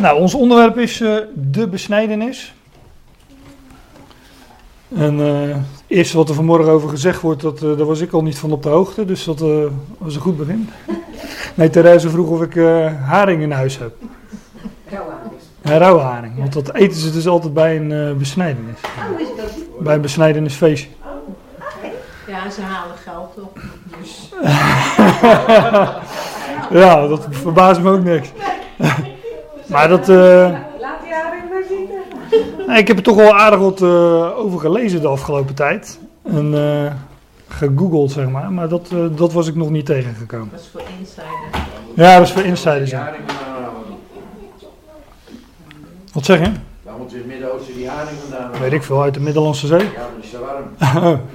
Nou, ons onderwerp is uh, de besnijdenis. En uh, het eerste wat er vanmorgen over gezegd wordt, dat, uh, daar was ik al niet van op de hoogte, dus dat was een goed begin. Nee, Therese vroeg of ik haring in huis heb. Rauwe haring. Ja, rauwe haring, want dat eten ze dus altijd bij een besnijdenis. Oh, is dat? Bij een besnijdenisfeestje. Ja, ze halen geld op, dus... ja, dat verbaast me ook niks. Maar dat... Uh... Laat die haring maar zitten. ik heb er toch wel aardig wat uh, over gelezen de afgelopen tijd. En uh, gegoogeld, zeg maar. Maar dat, dat was ik nog niet tegengekomen. Dat is voor insiders. Ja, dat is voor insiders, ja. Wat zeg je? Waar moet je in het Midden-Oosten die haring vandaan Weet ik veel, uit de Middellandse Zee. Ja, dat is zo warm.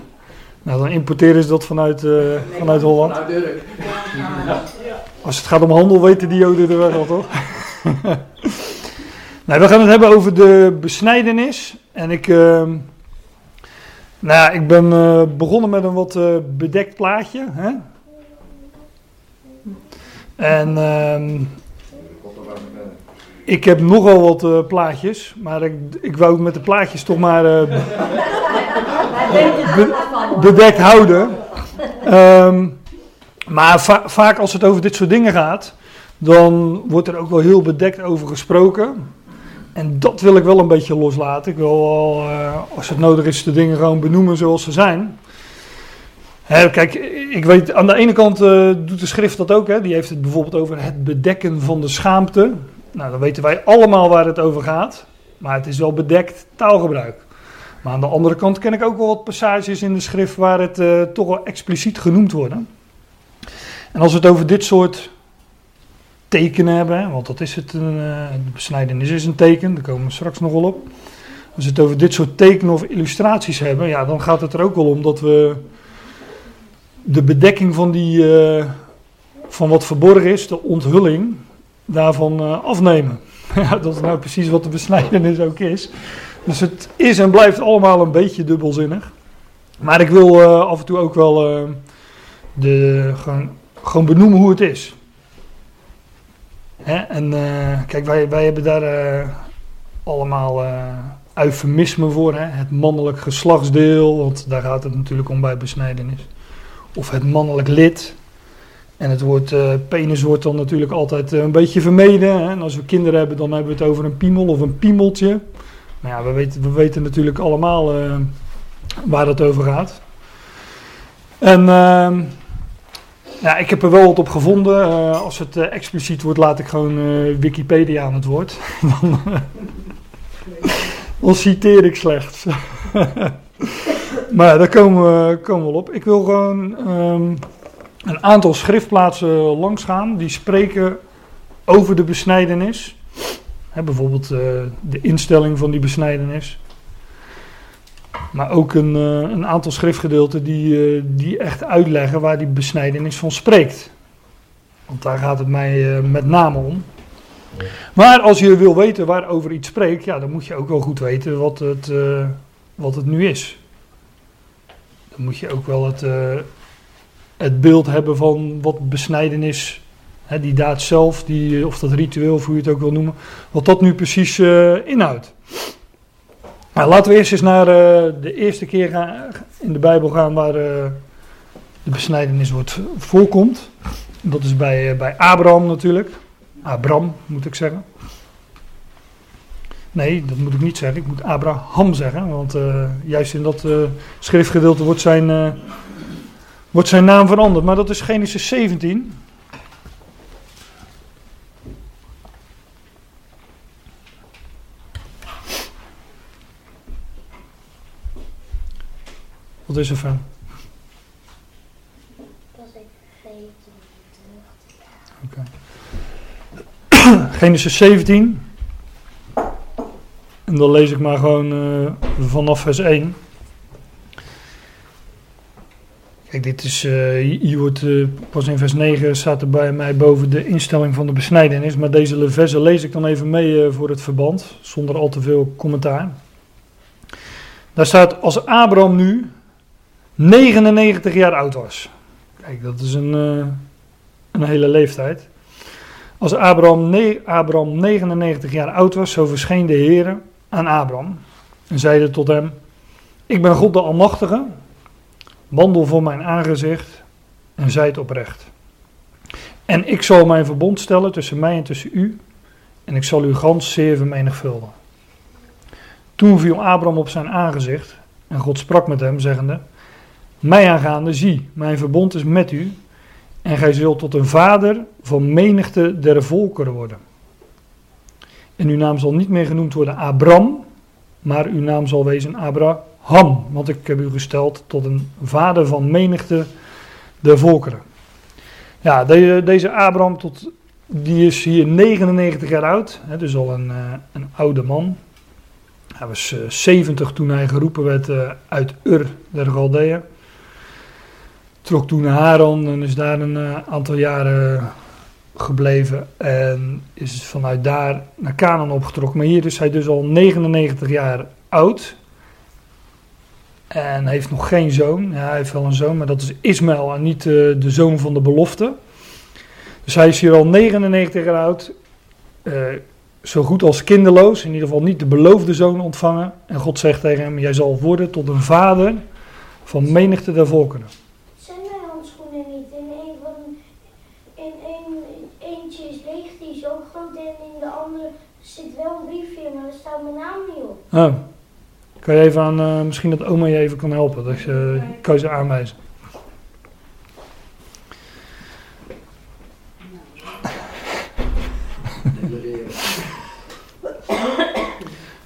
Nou, dan importeren ze dat vanuit, uh, vanuit Holland. Vanuit Urk. Als het gaat om handel, weten die Joden er wel, toch? nou, we gaan het hebben over de besnijdenis. En ik, uh, nou ja, ik ben uh, begonnen met een wat uh, bedekt plaatje. Hè? En uh, ik heb nogal wat plaatjes, maar ik, ik wou met de plaatjes toch maar bedekt houden. Um, maar va vaak als het over dit soort dingen gaat, dan wordt er ook wel heel bedekt over gesproken. En dat wil ik wel een beetje loslaten. Ik wil uh, als het nodig is, de dingen gewoon benoemen zoals ze zijn. Hè, kijk, ik weet, aan de ene kant uh, doet de schrift dat ook. Hè. Die heeft het bijvoorbeeld over het bedekken van de schaamte. Nou, dan weten wij allemaal waar het over gaat. Maar het is wel bedekt taalgebruik. Maar aan de andere kant ken ik ook wel wat passages in de schrift waar het uh, toch wel expliciet genoemd wordt. En als we het over dit soort tekenen hebben, want dat is het, een, uh, besnijdenis is een teken, daar komen we straks nog wel op. Als we het over dit soort tekenen of illustraties hebben, ja, dan gaat het er ook wel om dat we de bedekking van, die, uh, van wat verborgen is, de onthulling, daarvan uh, afnemen. dat is nou precies wat de besnijdenis ook is. Dus het is en blijft allemaal een beetje dubbelzinnig. Maar ik wil af en toe ook wel de, gewoon, gewoon benoemen hoe het is. Hè? En uh, kijk, wij, wij hebben daar allemaal eufemismen voor. Hè? Het mannelijk geslachtsdeel, want daar gaat het natuurlijk om bij besnijdenis. Of het mannelijk lid. En het woord penis wordt dan natuurlijk altijd een beetje vermeden. Hè? En als we kinderen hebben, dan hebben we het over een piemel of een piemeltje. Nou ja, we weten, we weten natuurlijk allemaal waar het over gaat. En ja, ik heb er wel wat op gevonden. Uh, als het uh, expliciet wordt, laat ik gewoon Wikipedia aan het woord. dan, dan citeer ik slechts. maar daar komen we, komen we wel op. Ik wil gewoon um, een aantal schriftplaatsen langs gaan die spreken over de besnijdenis. Bijvoorbeeld de instelling van die besnijdenis. Maar ook een, uh, een aantal schriftgedeelten die, uh, die echt uitleggen waar die besnijdenis van spreekt. Want daar gaat het mij met name om. Maar als je wil weten waarover iets spreekt, ja, dan moet je ook wel goed weten wat het, wat het nu is. Dan moet je ook wel het, het beeld hebben van wat besnijdenis He, die daad zelf, die, of dat ritueel, of hoe je het ook wil noemen, wat dat nu precies uh, inhoudt. Nou, laten we eerst eens naar uh, de eerste keer gaan, in de Bijbel gaan waar uh, de besnijdenis wordt voorkomt. Dat is bij, bij Abraham natuurlijk. Abraham moet ik zeggen. Nee, dat moet ik niet zeggen. Ik moet Abraham zeggen. Want juist in dat schriftgedeelte wordt zijn, wordt zijn naam veranderd. Maar dat is Genesis 17. Wat is er van? Oké. Okay. Genesis 17. En dan lees ik maar gewoon uh, vanaf vers 1. Kijk, dit is, uh, hier wordt uh, pas in vers 9 staat er bij mij boven de instelling van de besnijdenis. Maar deze versen lees ik dan even mee voor het verband, zonder al te veel commentaar. Daar staat, als Abraham nu 99 jaar oud was. Kijk, dat is een, uh, een hele leeftijd. Als Abraham, ne Abraham 99 jaar oud was, zo verscheen de Heer aan Abraham en zeide tot hem: Ik ben God de Almachtige, wandel voor mijn aangezicht en zijt oprecht. En ik zal mijn verbond stellen tussen mij en tussen u, en ik zal u gans zeer vermenigvuldigen. Toen viel Abraham op zijn aangezicht, en God sprak met hem, zeggende: Mij aangaande, zie, mijn verbond is met u, en gij zult tot een vader van menigte der volkeren worden. En uw naam zal niet meer genoemd worden Abram, maar uw naam zal wezen Abraham, want ik heb u gesteld tot een vader van menigte der volkeren. Ja, deze Abraham tot, die is hier 99 jaar oud, hè, dus al een, eh, een oude man. Hij was 70 eh, toen hij geroepen werd eh, uit Ur der Galdeeën. Trok toen naar Haran en is daar een aantal jaren gebleven. En is vanuit daar naar Canaan opgetrokken. Maar hier is hij dus al 99 jaar oud. En heeft nog geen zoon. Ja, hij heeft wel een zoon, maar dat is Ismaël en niet de zoon van de belofte. Dus hij is hier al 99 jaar oud, uh, zo goed als kinderloos, in ieder geval niet de beloofde zoon ontvangen. En God zegt tegen hem, jij zal worden tot een vader van menigte der volkeren. Zijn mijn handschoenen niet? In een van, in een, eentje is leeg, die is ook groot, en in de andere zit wel een briefje, maar daar staat mijn naam niet op. Oh. Kan je even aan, uh, misschien dat oma je even kan helpen, dat je, kan je ze aanwijzen.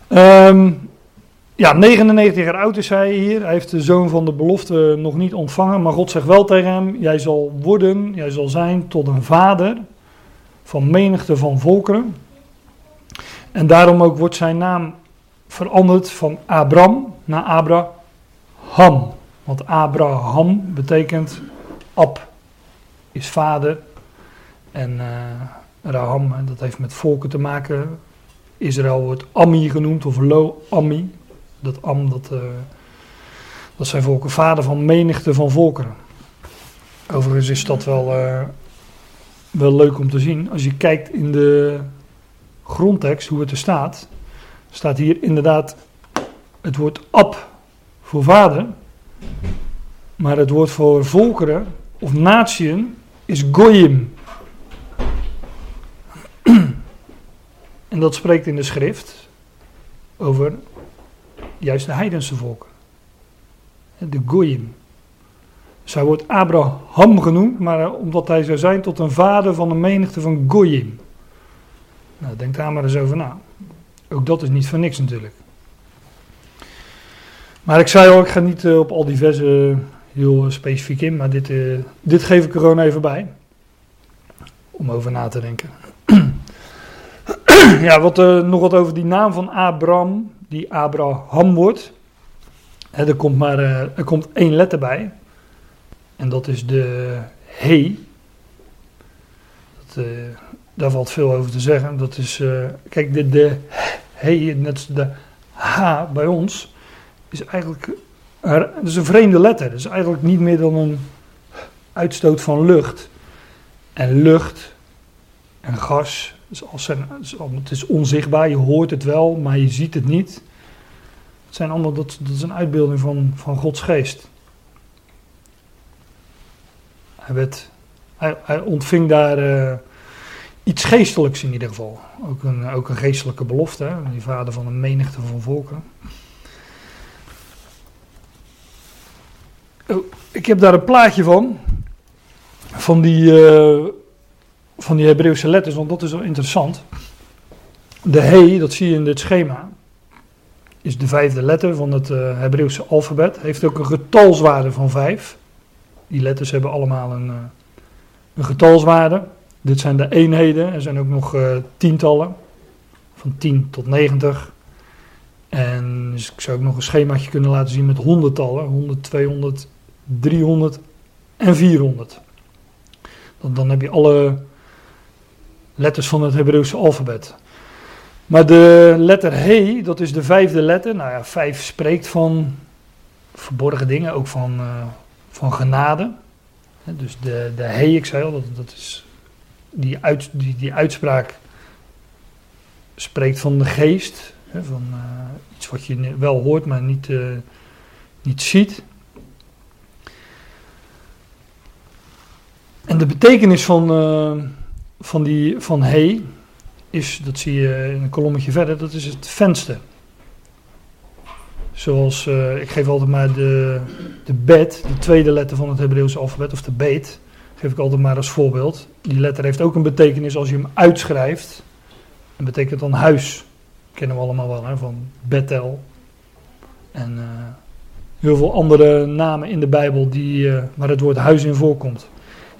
Um, ja, 99 jaar oud is hij hier. Hij heeft de zoon van de belofte nog niet ontvangen. Maar God zegt wel tegen hem: Jij zal worden, jij zal zijn tot een vader van menigte van volkeren. En daarom ook wordt zijn naam veranderd van Abram naar Abraham. Want Abraham betekent Ab is vader. En uh, Raham, dat heeft met volken te maken. Israël wordt Ammi genoemd, of Lo-Ammi. Dat Am, dat, uh, dat zijn volken, vader van menigte van volkeren. Overigens is dat wel, uh, wel leuk om te zien. Als je kijkt in de grondtekst, hoe het er staat, staat hier inderdaad het woord Ab voor vader. Maar het woord voor volkeren of natieën is Goyim. En dat spreekt in de schrift over juist de heidense volken. De Goyim. Zij wordt Abraham genoemd, maar omdat hij zou zijn tot een vader van een menigte van Goyim. Nou, denk daar maar eens over na. Ook dat is niet voor niks natuurlijk. Maar ik zei al, ik ga niet eh, op al die versen heel specifiek in, maar dit, dit geef ik er gewoon even bij. Om over na te denken. ja, wat, nog wat over die naam van Abraham, die Abraham wordt. er, komt maar, er komt één letter bij. En dat is de he. Dat, daar valt veel over te zeggen. Dat is, kijk, de, de he, net de h bij ons, is eigenlijk dat is een vreemde letter. Dat is eigenlijk niet meer dan een uitstoot van lucht. En lucht en gas dus als zijn, het is onzichtbaar, je hoort het wel, maar je ziet het niet. Het zijn allemaal, dat, dat is een uitbeelding van, van Gods geest. Hij, werd, hij, ontving daar uh, iets geestelijks in ieder geval. Ook een, ook een geestelijke belofte, die vader van een menigte van volken. Oh, ik heb daar een plaatje van. Van die, uh, van die Hebreeuwse letters, want dat is wel interessant. De he, dat zie je in dit schema, is de vijfde letter van het uh, Hebreeuwse alfabet. Heeft ook een getalswaarde van vijf. Die letters hebben allemaal een, uh, een getalswaarde. Dit zijn de eenheden. Er zijn ook nog uh, tientallen. Van 10 tot 90. En dus ik zou ook nog een schemaatje kunnen laten zien met honderdtallen. 100, 200, 300 en 400. Dan, dan heb je alle letters van het Hebreeuwse alfabet. Maar de letter He, dat is de vijfde letter. Nou ja, vijf spreekt van verborgen dingen, ook van, uh, van genade. Dus de, de He, ik zei al, dat, dat is die, uit, die, die uitspraak spreekt van de geest. Hè, van uh, iets wat je wel hoort, maar niet, uh, niet ziet. En de betekenis van, uh, van, die, van he is, dat zie je in een kolommetje verder, dat is het venster. Zoals, ik geef altijd maar de, de bet, de tweede letter van het Hebreeuwse alfabet, of de beet, geef ik altijd maar als voorbeeld. Die letter heeft ook een betekenis als je hem uitschrijft. En betekent dan huis. kennen we allemaal wel, hè, van Bethel. En uh, heel veel andere namen in de Bijbel die, uh, waar het woord huis in voorkomt.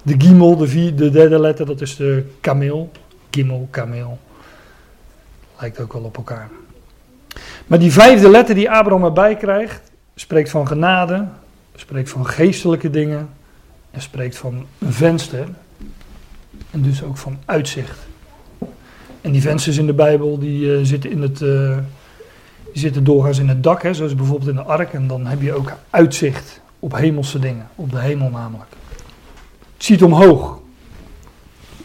De Gimel, de, de derde letter, dat is de kameel. Gimel, kameel. Lijkt ook wel op elkaar. Maar die vijfde letter die Abraham erbij krijgt, spreekt van genade, spreekt van geestelijke dingen en spreekt van een venster. En dus ook van uitzicht. En die vensters in de Bijbel die uh, zitten in het, uh, die zitten doorgaans in het dak, hè, zoals bijvoorbeeld in de ark. En dan heb je ook uitzicht op hemelse dingen, op de hemel namelijk. Het ziet omhoog.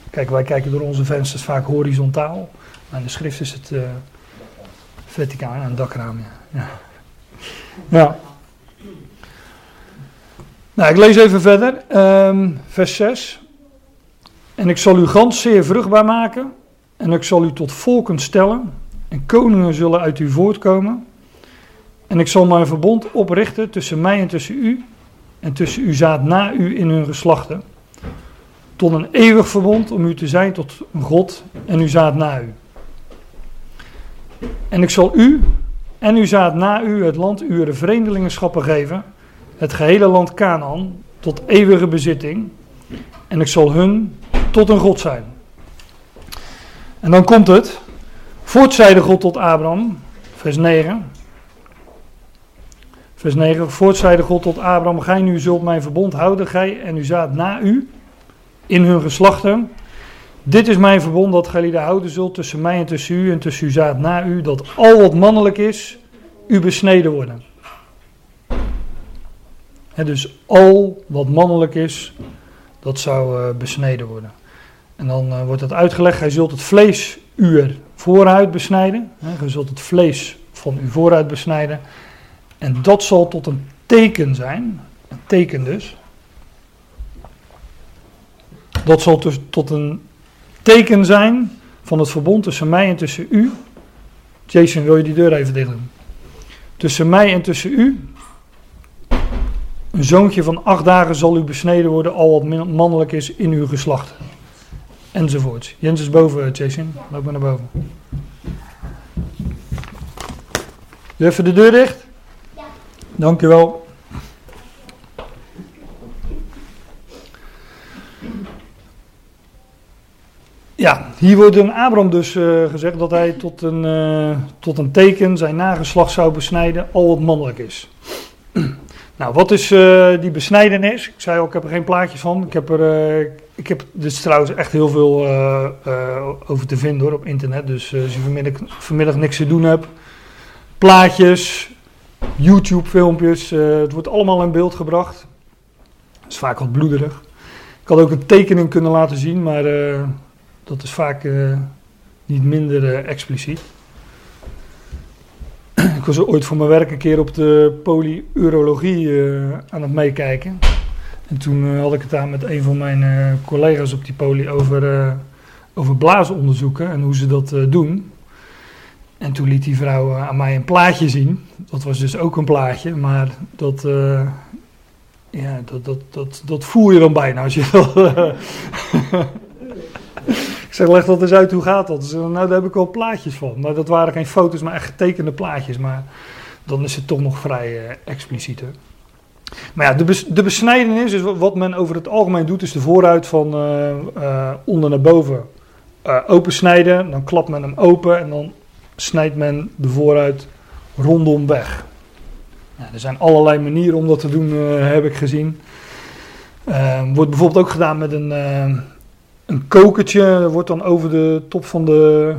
Kijk, wij kijken door onze vensters vaak horizontaal. Maar in de schrift is het uh, verticaal, een dakraam. Ja. ja. ja. Nou, ik lees even verder. Um, vers 6. En ik zal u gans zeer vruchtbaar maken. En ik zal u tot volken stellen. En koningen zullen uit u voortkomen. En ik zal mijn verbond oprichten tussen mij en tussen u. En tussen uw zaad na u in hun geslachten. Tot een eeuwig verbond om u te zijn tot God en uw zaad na u. En ik zal u en uw zaad na u het land uw vreemdelingenschappen geven, het gehele land Canaan, tot eeuwige bezitting. En ik zal hun tot een God zijn. En dan komt het. Voort zeide God tot Abraham, vers 9. Vers 9. Voort zeide God tot Abraham: Gij nu zult mijn verbond houden, gij en uw zaad na u, in hun geslachten. Dit is mijn verbond dat gij lieden houden zult tussen mij en tussen u en tussen uw zaad na u, dat al wat mannelijk is, u besneden worden. He, dus al wat mannelijk is, dat zou uh, besneden worden. En dan uh, wordt het uitgelegd, gij zult het vlees uur vooruit besnijden. He, gij zult het vlees van u vooruit besnijden. En dat zal tot een teken zijn, een teken dus. Dat zal dus tot een teken zijn van het verbond tussen mij en tussen u. Jason, wil je die deur even dicht doen? Tussen mij en tussen u. Een zoontje van acht dagen zal u besneden worden, al wat mannelijk is in uw geslacht. Enzovoorts. Jens is boven, Jason. Loop maar naar boven. Doe even de deur dicht. Ja. Dankjewel. Ja, hier wordt aan Abraham dus uh, gezegd dat hij tot een, uh, tot een teken zijn nageslacht zou besnijden, al wat mannelijk is. nou, wat is uh, die besnijdenis? Ik zei al, ik heb er geen plaatjes van. Ik heb er, ik heb dus trouwens echt heel veel over te vinden hoor, op internet. Dus als je vanmiddag, vanmiddag niks te doen hebt, plaatjes, YouTube filmpjes, het wordt allemaal in beeld gebracht. Het is vaak wat bloederig. Ik had ook een tekening kunnen laten zien, maar dat is vaak niet minder expliciet. ik was ooit voor mijn werk een keer op de polyurologie aan het meekijken. En toen had ik het daar met een van mijn collega's op die poly over, over blaasonderzoeken en hoe ze dat doen. En toen liet die vrouw aan mij een plaatje zien. Dat was dus ook een plaatje, maar dat, ja, dat, dat, dat, dat voel je dan bijna als je dat... Ik zeg, leg dat eens uit, hoe gaat dat? nou, daar heb ik al plaatjes van. Maar dat waren geen foto's, maar echt getekende plaatjes. Maar dan is het toch nog vrij uh, expliciet. Maar ja, de, bes de besnijdenis, is wat men over het algemeen doet, is de vooruit van uh, uh, onder naar boven opensnijden. Dan klapt men hem open en dan snijdt men de vooruit rondom weg. Er zijn allerlei manieren om dat te doen, heb ik gezien. wordt bijvoorbeeld ook gedaan met een een kokertje wordt dan over de top van de,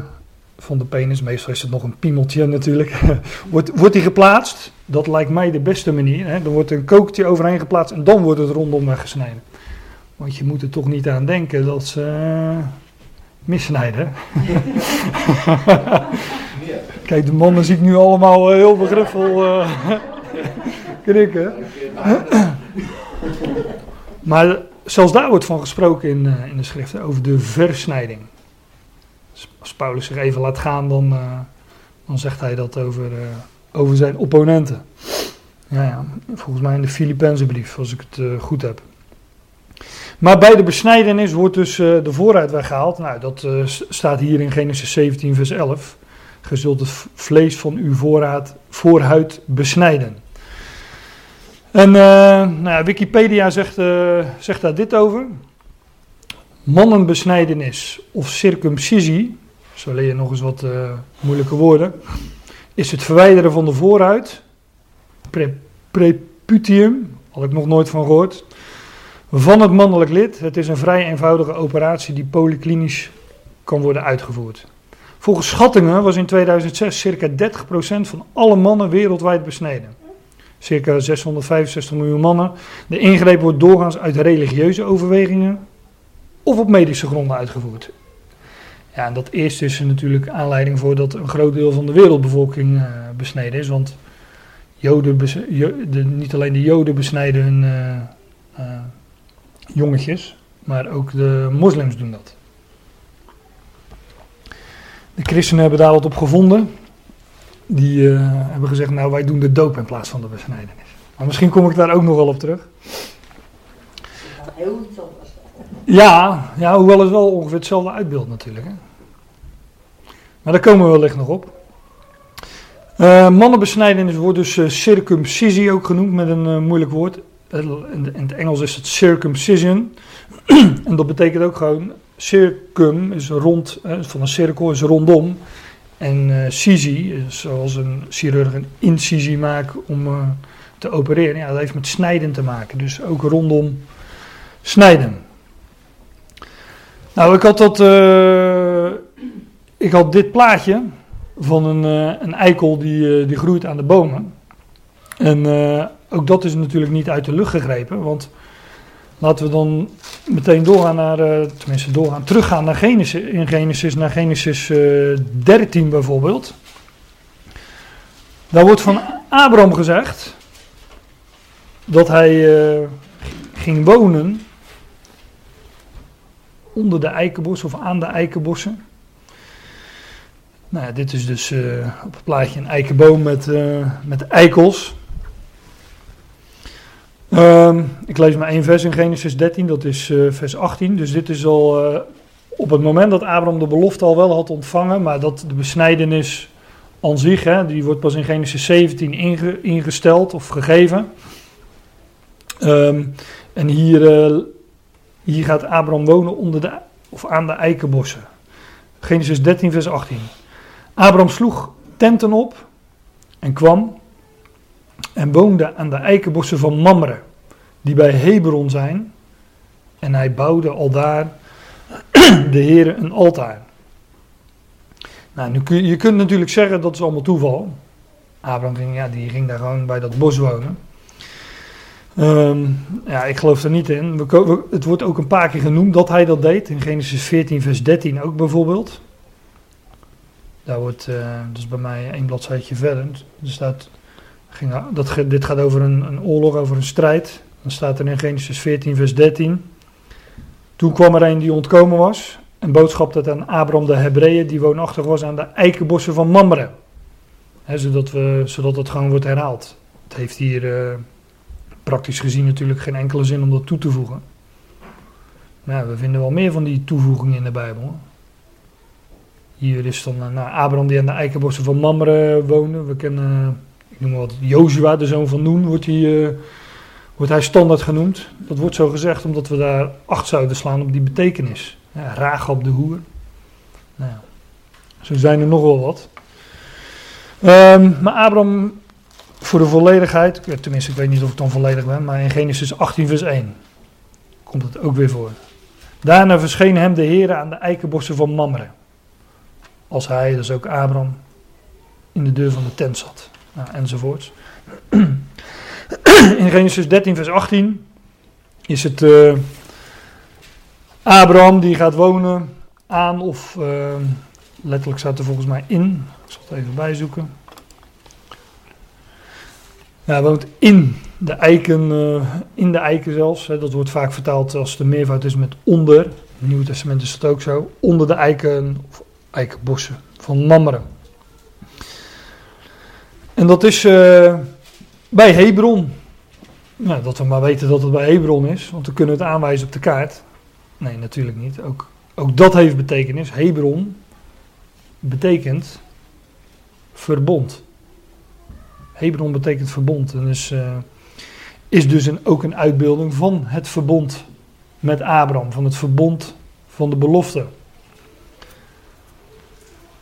van de penis, meestal is het nog een piemeltje natuurlijk, wordt, wordt die geplaatst. Dat lijkt mij de beste manier. Hè? Dan wordt een kokertje overheen geplaatst en dan wordt het rondom weggesneden. Want je moet er toch niet aan denken dat ze uh, missnijden. Kijk, de mannen zie ik nu allemaal uh, heel begripvol uh, knikken. maar zelfs daar wordt van gesproken in, in de schriften over de versnijding. Als Paulus zich even laat gaan, dan, dan zegt hij dat over, over zijn opponenten. Ja, ja, volgens mij in de Filipijnse brief, als ik het goed heb. Maar bij de besnijdenis wordt dus de vooruit weggehaald. Nou, dat staat hier in Genesis 17, vers 11. Ge zult het vlees van uw voorraad, voorhuid besnijden. En nou ja, Wikipedia zegt, zegt daar dit over. Mannenbesnijdenis of circumcisie, zo leer je nog eens wat moeilijke woorden, is het verwijderen van de voorhuid. Pre, preputium, had ik nog nooit van gehoord van het mannelijk lid. Het is een vrij eenvoudige operatie die polyklinisch kan worden uitgevoerd. Volgens schattingen was in 2006 circa 30% van alle mannen wereldwijd besneden. Circa 665 miljoen mannen. De ingreep wordt doorgaans uit religieuze overwegingen of op medische gronden uitgevoerd. Ja, en dat eerste is er natuurlijk aanleiding voor dat een groot deel van de wereldbevolking uh, besneden is. Want Joden, de, niet alleen de Joden besnijden hun uh, jongetjes, maar ook de moslims doen dat. De christenen hebben daar wat op gevonden. Die hebben gezegd, nou wij doen de doop in plaats van de besnijdenis. Maar misschien kom ik daar ook nog wel op terug. Heel iets. Ja, ja, hoewel het wel ongeveer hetzelfde uitbeeldt natuurlijk. Hè. Maar daar komen we wellicht nog op. Uh, mannenbesnijdenis wordt dus uh, circumcisie ook genoemd met een uh, moeilijk woord. In het Engels is het circumcision. en dat betekent ook gewoon circum is rond, van een cirkel is rondom. En cisie, zoals een chirurg een incisie maakt om te opereren. Ja, dat heeft met snijden te maken. Dus ook rondom snijden. Nou, ik had dat. Uh, ik had dit plaatje van een, een eikel die, die groeit aan de bomen. En ook dat is natuurlijk niet uit de lucht gegrepen, want laten we dan meteen doorgaan naar, tenminste doorgaan, teruggaan naar Genesis, in Genesis, naar Genesis uh, 13 bijvoorbeeld. Daar wordt van Abraham gezegd dat hij ging wonen onder de eikenbossen of aan de eikenbossen. Nou ja, dit is dus uh, op het plaatje een eikenboom met, met eikels. Um, ik lees maar één vers in Genesis 13, dat is uh, vers 18. Dus dit is al op het moment dat Abraham de belofte al wel had ontvangen, maar dat de besnijdenis aan zich, hè, die wordt pas in Genesis 17 inge, ingesteld of gegeven. Um, en hier, hier gaat Abraham wonen onder de, of aan de eikenbossen. Genesis 13, vers 18. Abraham sloeg tenten op en kwam en woonde aan de eikenbossen van Mamre, die bij Hebron zijn. En hij bouwde al daar de Heer een altaar. Nou, nu kun, je kunt natuurlijk zeggen dat is allemaal toeval. Abraham ging, ja, die ging daar gewoon bij dat bos wonen. Um, ja, ik geloof er niet in. We, het wordt ook een paar keer genoemd dat hij dat deed. In Genesis 14, vers 13 ook bijvoorbeeld. Daar wordt, uh, dat is bij mij één bladzijtje verder. Er staat Ging, dat, dit gaat over een, een oorlog, over een strijd. Dan staat er in Genesis 14, vers 13. Toen kwam er een die ontkomen was. En boodschap dat aan Abram de Hebreeën, die woonachtig was aan de eikenbossen van Mamre. zodat, we, zodat het gewoon wordt herhaald. Het heeft hier uh, praktisch gezien natuurlijk geen enkele zin om dat toe te voegen. Ja, we vinden wel meer van die toevoegingen in de Bijbel. Hier is dan uh, nou, Abraham die aan de eikenbossen van Mamre woonde. We kennen noem maar wat, Jozua, de zoon van Noen, wordt hij, uh, wordt hij standaard genoemd. Dat wordt zo gezegd omdat we daar acht zouden slaan op die betekenis. Ja, op de hoer. Nou, zo zijn er nog wel wat. Um, maar Abraham, voor de volledigheid, tenminste ik weet niet of ik dan volledig ben, maar in Genesis 18 vers 1 komt het ook weer voor. Daarna verscheen hem de Heer aan de eikenbossen van Mamre. Als hij, dus ook Abraham, in de deur van de tent zat nou, enzovoorts. In Genesis 13, vers 18 is het, uh, Abraham die gaat wonen aan of eh, letterlijk staat er volgens mij in. Ik zal het even bijzoeken. Hij woont in de eiken, eh, in de eiken zelfs. Hè. Dat wordt vaak vertaald als de meervoud is met onder. In het Nieuwe Testament is het ook zo. Onder de eiken, of eikenbossen van Mamre. En dat is eh, bij Hebron. Nou, dat we maar weten dat het bij Hebron is, want we kunnen het aanwijzen op de kaart. Nee, natuurlijk niet. Ook, ook dat heeft betekenis. Hebron betekent verbond. Hebron betekent verbond. En eh, is dus een, ook een uitbeelding van het verbond met Abraham. Van het verbond van de belofte.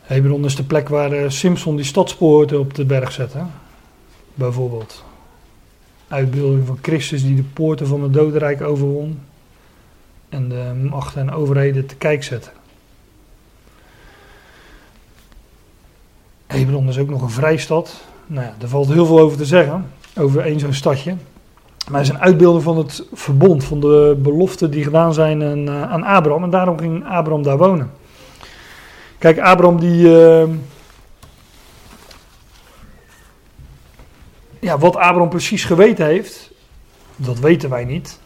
Hebron is de plek waar eh, Simpson die stadspoorten op de berg zette. Bijvoorbeeld. Uitbeelding van Christus die de poorten van het dodenrijk overwon. En de machten en overheden te kijk zette. Hebron is ook nog een vrijstad. Nou ja, daar valt heel veel over te zeggen. Over één zo'n stadje. Maar het is een uitbeelding van het verbond. Van de beloften die gedaan zijn aan, eh, aan Abraham. En daarom ging Abraham daar wonen. Kijk, Abraham die. Uh, ja, wat Abraham precies geweten heeft, dat weten wij niet.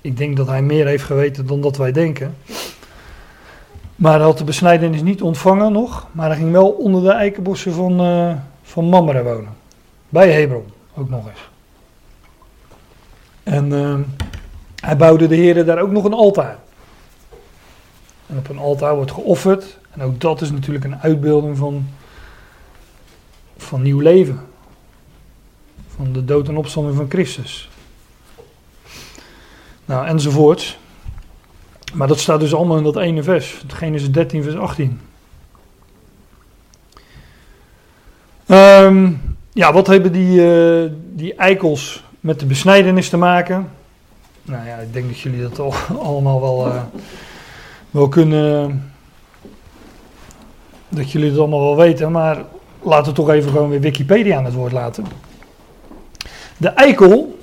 Ik denk dat hij meer heeft geweten dan dat wij denken. Maar hij had de besnijdenis niet ontvangen nog. Maar hij ging wel onder de eikenbossen van, uh, van Mamre wonen. Bij Hebron, ook nog eens. En uh, hij bouwde de heren daar ook nog een altaar. En op een altaar wordt geofferd. En ook dat is natuurlijk een uitbeelding van, van nieuw leven. Van de dood en opstanding van Christus. Nou, enzovoorts. Maar dat staat dus allemaal in dat ene vers. Genesis 13, vers 18. Um, ja, wat hebben die, uh, die eikels met de besnijdenis te maken? Nou ja, ik denk dat jullie dat al, allemaal wel, uh, wel kunnen. Dat jullie het allemaal wel weten, maar laten we toch even gewoon weer Wikipedia aan het woord laten. De eikel,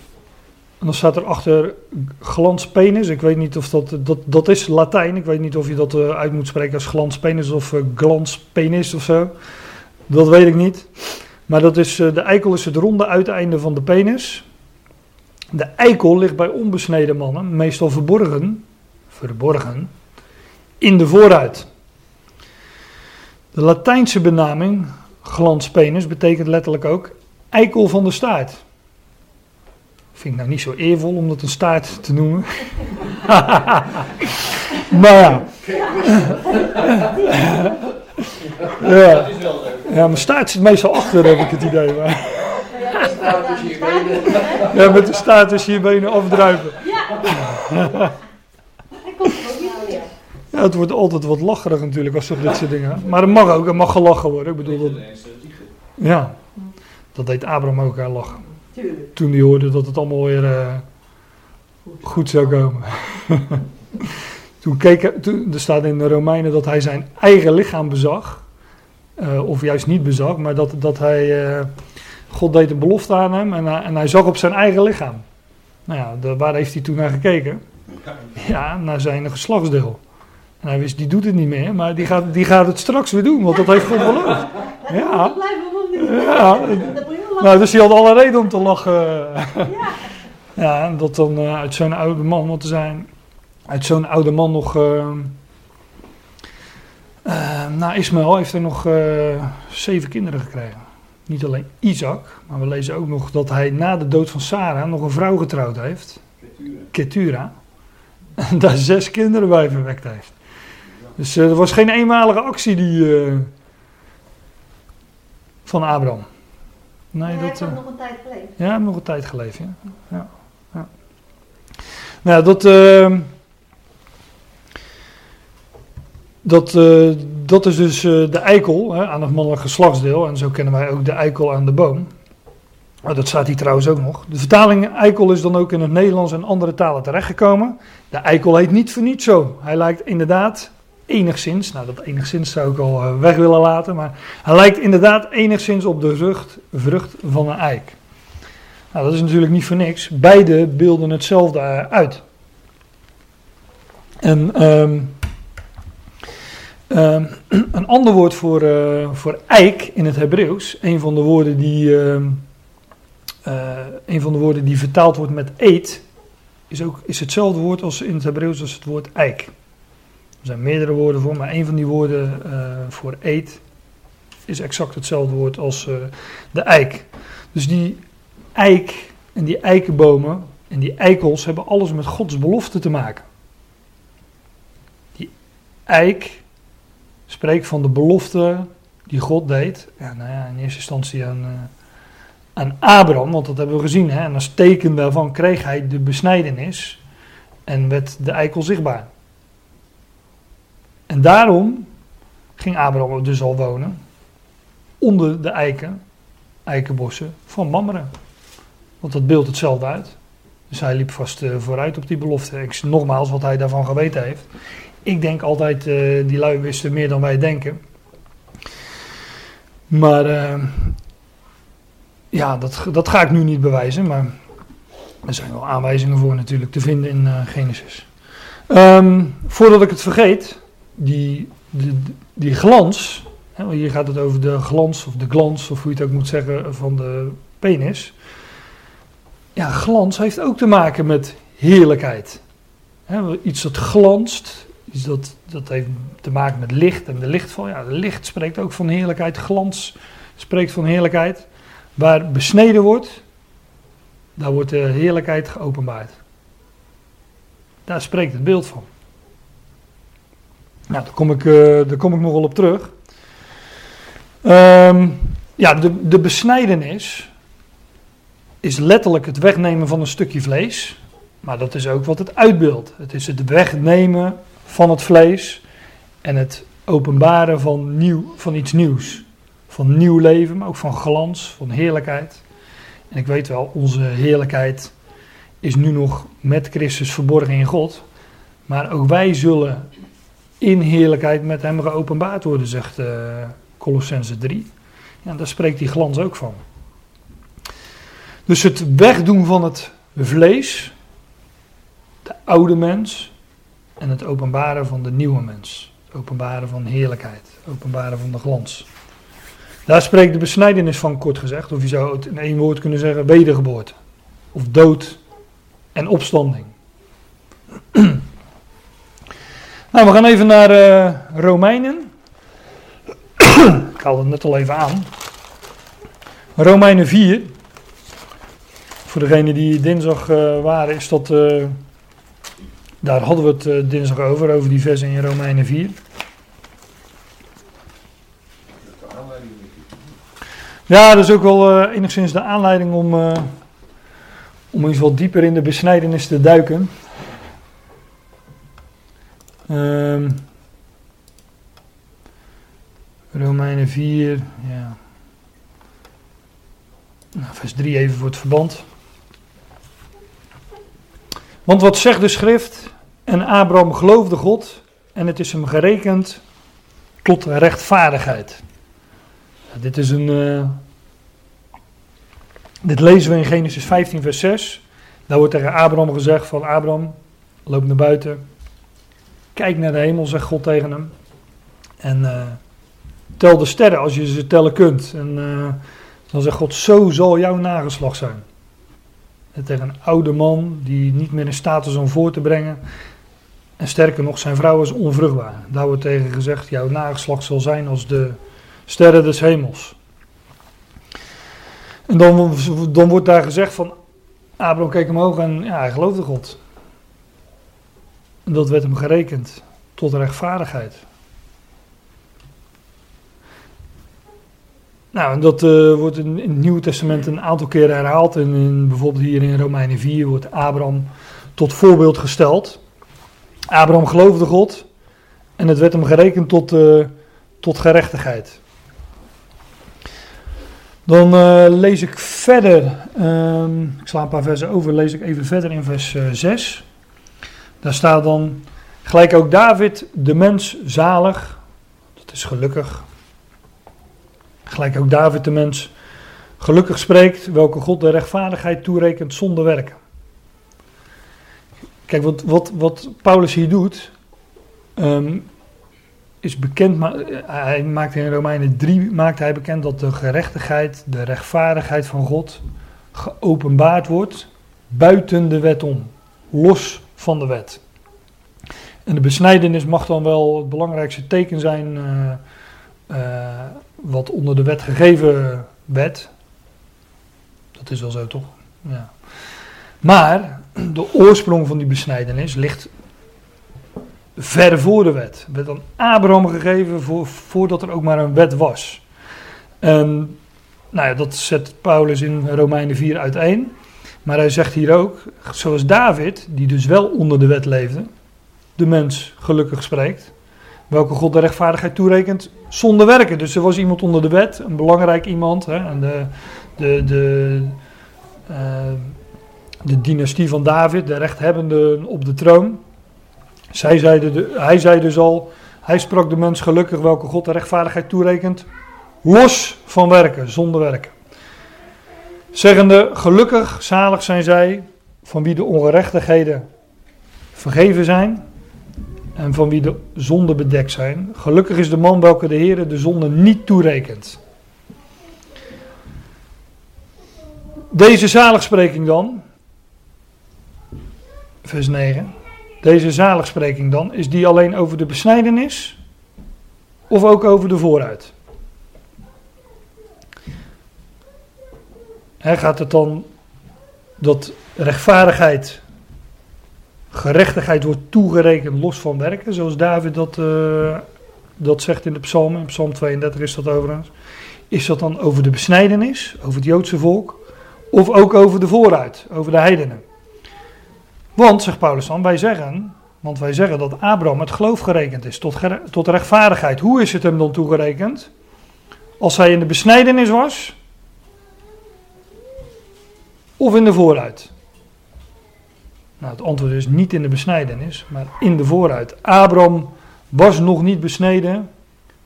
en dan staat er achter glanspenis. Ik weet niet of dat, dat, dat is Latijn. Ik weet niet of je dat uh, uit moet spreken als glanspenis of glanspenis of zo. Dat weet ik niet. Maar dat is, uh, de eikel is het ronde uiteinde van de penis. De eikel ligt bij onbesneden mannen, meestal verborgen, verborgen, in de vooruit. De Latijnse benaming, glanspenis, betekent letterlijk ook eikel van de staart. Vind ik nou niet zo eervol om dat een staart te noemen. maar ja. ja. Ja, mijn staart zit meestal achter, heb ik het idee. Maar. Ja, met de staart tussen je benen afdruipen. Ja. Ja, het wordt altijd wat lacherig natuurlijk als ze dit soort dingen. Maar het mag ook, het mag gelachen worden. Ik bedoel dat. Ja, dat deed Abraham ook aan lachen. Toen hij hoorde dat het allemaal weer uh, goed zou komen. toen keek toen, er staat in de Romeinen dat hij zijn eigen lichaam bezag. Uh, of juist niet bezag, maar dat, dat hij. Uh, God deed een belofte aan hem en, en hij zag op zijn eigen lichaam. Nou ja, de, waar heeft hij toen naar gekeken? Ja, naar zijn geslachtsdeel. En hij wist, die doet het niet meer, maar die gaat, die gaat het straks weer doen, want dat heeft God beloofd. Ja. ja. Nou, dus hij had alle reden om te lachen. Ja. En dat dan uh, uit zo'n oude man, want er zijn uit zo'n oude man nog. Uh, uh, na Ismaël heeft hij nog zeven kinderen gekregen. Niet alleen Isaac, maar we lezen ook nog dat hij na de dood van Sarah nog een vrouw getrouwd heeft. Ketura. En daar zes kinderen bij verwekt heeft. Dus er was geen eenmalige actie die, van Abraham. Nee, ja, dat, hij heeft nog een tijd geleefd. Ja, hij heeft nog een tijd geleefd, ja. ja, ja. Nou, dat, uh, dat, uh, dat is dus uh, de eikel hè, aan het mannelijk geslachtsdeel. En zo kennen wij ook de eikel aan de boom. Dat staat hier trouwens ook nog. De vertaling eikel is dan ook in het Nederlands en andere talen terechtgekomen. De eikel heet niet voor niets zo. Hij lijkt inderdaad enigszins, nou dat enigszins zou ik al uh, weg willen laten, maar hij lijkt inderdaad enigszins op de vrucht, vrucht van een eik. Nou, dat is natuurlijk niet voor niks. Beide beelden hetzelfde uit. En ehm, ehm, een ander woord voor, eh, voor eik in het Hebreeuws, een van de woorden die, ehm, eh, een van de woorden die vertaald wordt met eet, is, ook, is hetzelfde woord als in het Hebreeuws als het woord eik. Er zijn meerdere woorden voor, maar een van die woorden eh, voor eet is exact hetzelfde woord als de eik. Dus die eik en die eikenbomen en die eikels hebben alles met Gods belofte te maken. Die eik spreekt van de belofte die God deed. Ja, nou ja, in eerste instantie aan, uh, aan Abraham, want dat hebben we gezien. Hè? En als teken daarvan kreeg hij de besnijdenis en werd de eikel zichtbaar. En daarom ging Abraham dus al wonen onder de eiken, eikenbossen van Mamre. Want dat beeldt hetzelfde uit. Dus hij liep vast uh, vooruit op die belofte. Ik, nogmaals, wat hij daarvan geweten heeft. Ik denk altijd, uh, die lui wisten meer dan wij denken. Maar uh, ja, dat, dat ga ik nu niet bewijzen. Maar er zijn wel aanwijzingen voor natuurlijk te vinden in Genesis. Um, voordat ik het vergeet, die, die, die glans, hè, hier gaat het over de glans of de glans, of hoe je het ook moet zeggen, van de penis. Ja, glans heeft ook te maken met heerlijkheid. Iets dat glanst, iets dat, dat heeft te maken met licht en de lichtval. Ja, licht spreekt ook van heerlijkheid, glans spreekt van heerlijkheid. Waar besneden wordt, daar wordt de heerlijkheid geopenbaard. Daar spreekt het beeld van. Nou, daar kom ik, uh, daar kom ik nog wel op terug. Um, ja, de, de besnijdenis is letterlijk het wegnemen van een stukje vlees. Maar dat is ook wat het uitbeeldt. Het is het wegnemen van het vlees en het openbaren van, nieuw, van iets nieuws. Van nieuw leven, maar ook van glans, van heerlijkheid. En ik weet wel, onze heerlijkheid is nu nog met Christus verborgen in God. Maar ook wij zullen in heerlijkheid met hem geopenbaard worden, zegt uh, Colossense 3. Ja, daar spreekt die glans ook van. Dus het wegdoen van het vlees, de oude mens, en het openbaren van de nieuwe mens. Het openbaren van heerlijkheid, het openbaren van de glans. Daar spreekt de besnijdenis van, kort gezegd, of je zou het in één woord kunnen zeggen, wedergeboorte. Of dood en opstanding. Nou, we gaan even naar uh, Romeinen. Ik haal het net al even aan. Romeinen 4. Voor degenen die dinsdag uh, waren, is dat. Uh, daar hadden we het uh, dinsdag over, over die versen in Romeinen 4. Ja, dat is ook wel enigszins de aanleiding om, om eens wat dieper in de besnijdenis te duiken. Um, Romeinen 4, ja. Nou, vers 3 even voor het verband. Want wat zegt de schrift? En Abraham geloofde God en het is hem gerekend tot rechtvaardigheid. dit is een. Uh, dit lezen we in Genesis 15, vers 6. Daar wordt tegen Abraham gezegd: van Abraham, loop naar buiten, Kijk naar de hemel, zegt God tegen hem. En uh, tel de sterren als je ze tellen kunt. En uh, dan zegt God, zo zal jouw nageslag zijn. En tegen een oude man die niet meer in staat is om voor te brengen. En sterker nog, zijn vrouw is onvruchtbaar. Daar wordt tegen gezegd, jouw nageslag zal zijn als de sterren des hemels. En dan, dan wordt daar gezegd van, Abraham keek omhoog en ja, hij geloofde God. En dat werd hem gerekend tot rechtvaardigheid. Nou, en dat uh, wordt in, in, het Nieuwe Testament een aantal keren herhaald. En in, bijvoorbeeld hier in Romeinen 4 wordt Abraham tot voorbeeld gesteld. Abraham geloofde God en het werd hem gerekend tot, uh, tot gerechtigheid. Dan uh, lees ik verder, um, ik sla een paar versen over, lees ik even verder in vers 6. Daar staat dan, gelijk ook David, de mens zalig, dat is gelukkig. Gelijk ook David, de mens, gelukkig spreekt, welke God de rechtvaardigheid toerekent zonder werken. Kijk, wat, wat, wat Paulus hier doet, ehm, is bekend, maar eh, hij maakt in Romeinen 3 maakt hij bekend dat de gerechtigheid, de rechtvaardigheid van God geopenbaard wordt buiten de wet om, los van de wet. En de besnijdenis mag dan wel het belangrijkste teken zijn uh, uh, wat onder de wet gegeven werd. Dat is wel zo toch? Ja. Maar de oorsprong van die besnijdenis ligt ver voor de wet. Werd aan Abraham gegeven voor, voordat er ook maar een wet was. Nou ja, dat zet Paulus in Romeinen 4 uiteen. Maar hij zegt hier ook, zoals David, die dus wel onder de wet leefde, de mens gelukkig spreekt, welke God de rechtvaardigheid toerekent zonder werken. Dus er was iemand onder de wet, een belangrijk iemand, hè, en de, de, de, uh, de dynastie van David, de rechthebbende op de troon. Zij zeiden de, hij zei dus al, hij sprak de mens gelukkig welke God de rechtvaardigheid toerekent, los van werken, zonder werken. Zeggende, gelukkig, zalig zijn zij, van wie de ongerechtigheden vergeven zijn en van wie de zonden bedekt zijn. Gelukkig is de man welke de Heer de zonde niet toerekent. Deze zaligspreking dan, vers 9, deze zaligspreking dan, is die alleen over de besnijdenis of ook over de vooruit? He, gaat het dan dat rechtvaardigheid, gerechtigheid wordt toegerekend los van werken, zoals David dat, uh, dat zegt in de psalmen, in psalm 32 is dat overigens. Is dat dan over de besnijdenis, over het Joodse volk, of ook over de vooruit, over de heidenen? Want, zegt Paulus dan, wij zeggen, want wij zeggen dat Abraham het geloof gerekend is tot, tot rechtvaardigheid. Hoe is het hem dan toegerekend? Als hij in de besnijdenis was, of in de vooruit? Nou, het antwoord is niet in de besnijdenis, maar in de vooruit. Abraham was nog niet besneden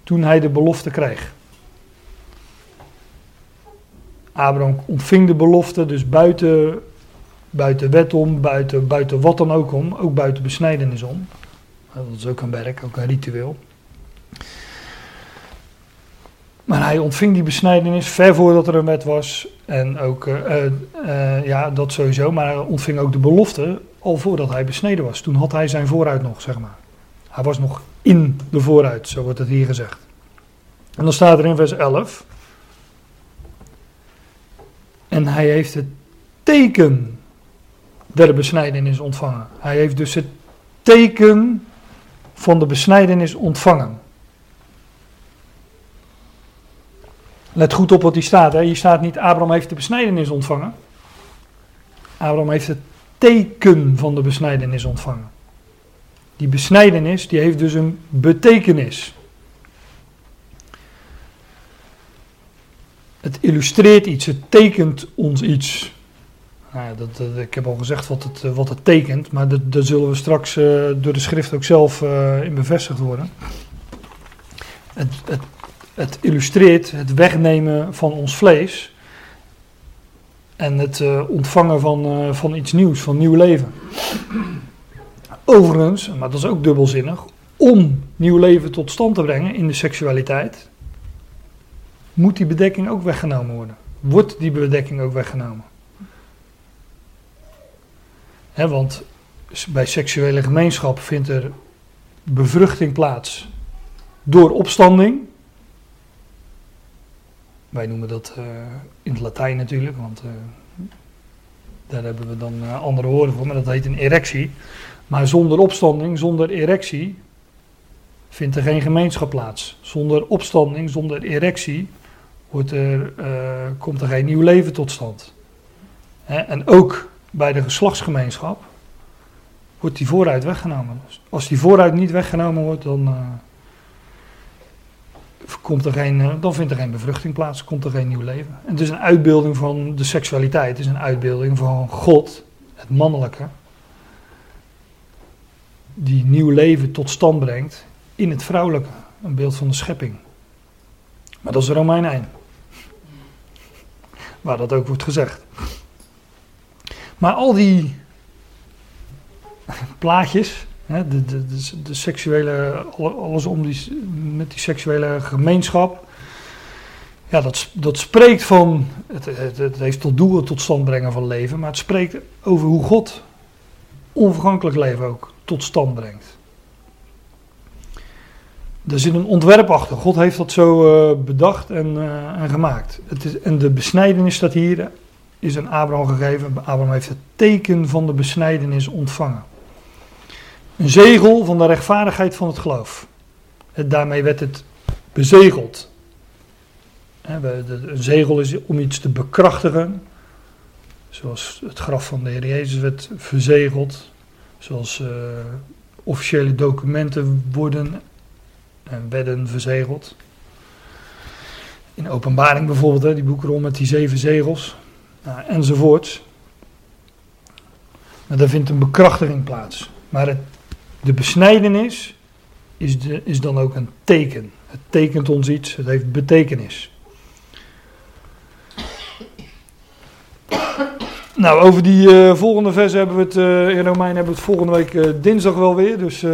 toen hij de belofte kreeg. Abraham ontving de belofte, dus buiten, buiten wet om, buiten, buiten wat dan ook om, ook buiten besnijdenis om. Dat is ook een werk, ook een ritueel. Maar hij ontving die besnijdenis ver voordat er een wet was. En ook, uh, uh, ja, dat sowieso. Maar hij ontving ook de belofte al voordat hij besneden was. Toen had hij zijn vooruit nog, zeg maar. Hij was nog in de vooruit, zo wordt het hier gezegd. En dan staat er in vers 11. En hij heeft het teken der besnijdenis ontvangen. Hij heeft dus het teken van de besnijdenis ontvangen. Let goed op wat hier staat. Hè. Hier staat niet Abraham heeft de besnijdenis ontvangen. Abraham heeft het teken van de besnijdenis ontvangen. Die besnijdenis die heeft dus een betekenis. Het illustreert iets, het tekent ons iets. Nou ja, dat, ik heb al gezegd wat het, wat het tekent, maar dat, zullen we straks uh, door de schrift ook zelf uh, in bevestigd worden. Het, het het illustreert het wegnemen van ons vlees en het ontvangen van, van iets nieuws, van nieuw leven. Overigens, maar dat is ook dubbelzinnig, om nieuw leven tot stand te brengen in de seksualiteit, moet die bedekking ook weggenomen worden. Wordt die bedekking ook weggenomen? Want bij seksuele gemeenschap vindt er bevruchting plaats door opstanding. Wij noemen dat uh, in het Latijn natuurlijk, want uh, daar hebben we dan uh, andere woorden voor, maar dat heet een erectie. Maar zonder opstanding, zonder erectie, vindt er geen gemeenschap plaats. Zonder opstanding, zonder erectie, wordt er, komt er geen nieuw leven tot stand. En ook bij de geslachtsgemeenschap wordt die vooruit weggenomen. Als die vooruit niet weggenomen wordt, dan komt er geen, eh, dan vindt er geen bevruchting plaats, komt er geen nieuw leven. En het is een uitbeelding van de seksualiteit, het is een uitbeelding van God, het mannelijke, die nieuw leven tot stand brengt in het vrouwelijke, een beeld van de schepping. Maar dat is Romein 1, waar dat ook wordt gezegd. Maar al die plaatjes, Hè, de, de, de, seksuele, alles om die, met die seksuele gemeenschap. Ja, dat, dat spreekt van, het, het, het heeft tot doel het tot stand brengen van leven, maar het spreekt over hoe God onvergankelijk leven ook tot stand brengt. Er zit een ontwerp achter. God heeft dat zo uh, bedacht en, uh, en gemaakt. Het is, en de besnijdenis staat hier, is aan Abraham gegeven. Abraham heeft het teken van de besnijdenis ontvangen. Een zegel van de rechtvaardigheid van het geloof. Daarmee werd het bezegeld. Een zegel is om iets te bekrachtigen. Zoals het graf van de Heer Jezus werd verzegeld. Zoals uh, officiële documenten worden en werden verzegeld. In openbaring bijvoorbeeld, die boekrol met die zeven zegels. Nou, enzovoorts. Maar daar vindt een bekrachtiging plaats. Maar het, de besnijdenis is, de, is dan ook een teken. Het tekent ons iets, het heeft betekenis. Nou, over die uh, volgende versen hebben we het uh, in Romein hebben we het volgende week dinsdag wel weer. Dus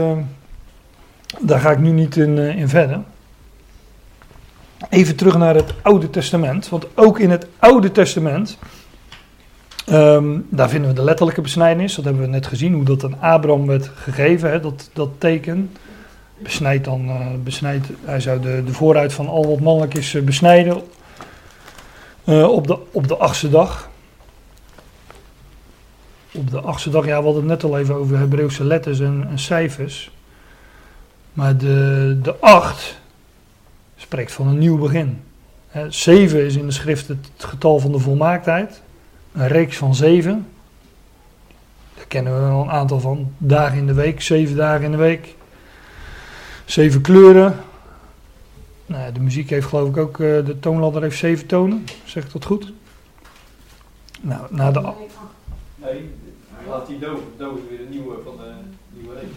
daar ga ik nu niet in, in verder. Even terug naar het Oude Testament. Want ook in het Oude Testament. Um, daar vinden we de letterlijke besnijdenis. Dat hebben we net gezien. Hoe dat aan Abraham werd gegeven. Hè, dat, dat teken. Besnijdt dan. besnijdt, hij zou de, de vooruit van al wat mannelijk is besnijden. op, de, op de achtste dag op de achtste dag, ja, we hadden het net al even over Hebreeuwse letters en, cijfers. Maar de, de acht spreekt van een nieuw begin. He, zeven is in de schrift het getal van de volmaaktheid. Een reeks van zeven. Daar kennen we wel een aantal van. Dagen in de week, zeven dagen in de week. Zeven kleuren. Nou, de muziek heeft geloof ik ook, eh, de toonladder heeft zeven tonen. Zeg ik dat goed? Nou, na de... Nee, laat die dood, dood weer een nieuwe van de nieuwe reeks.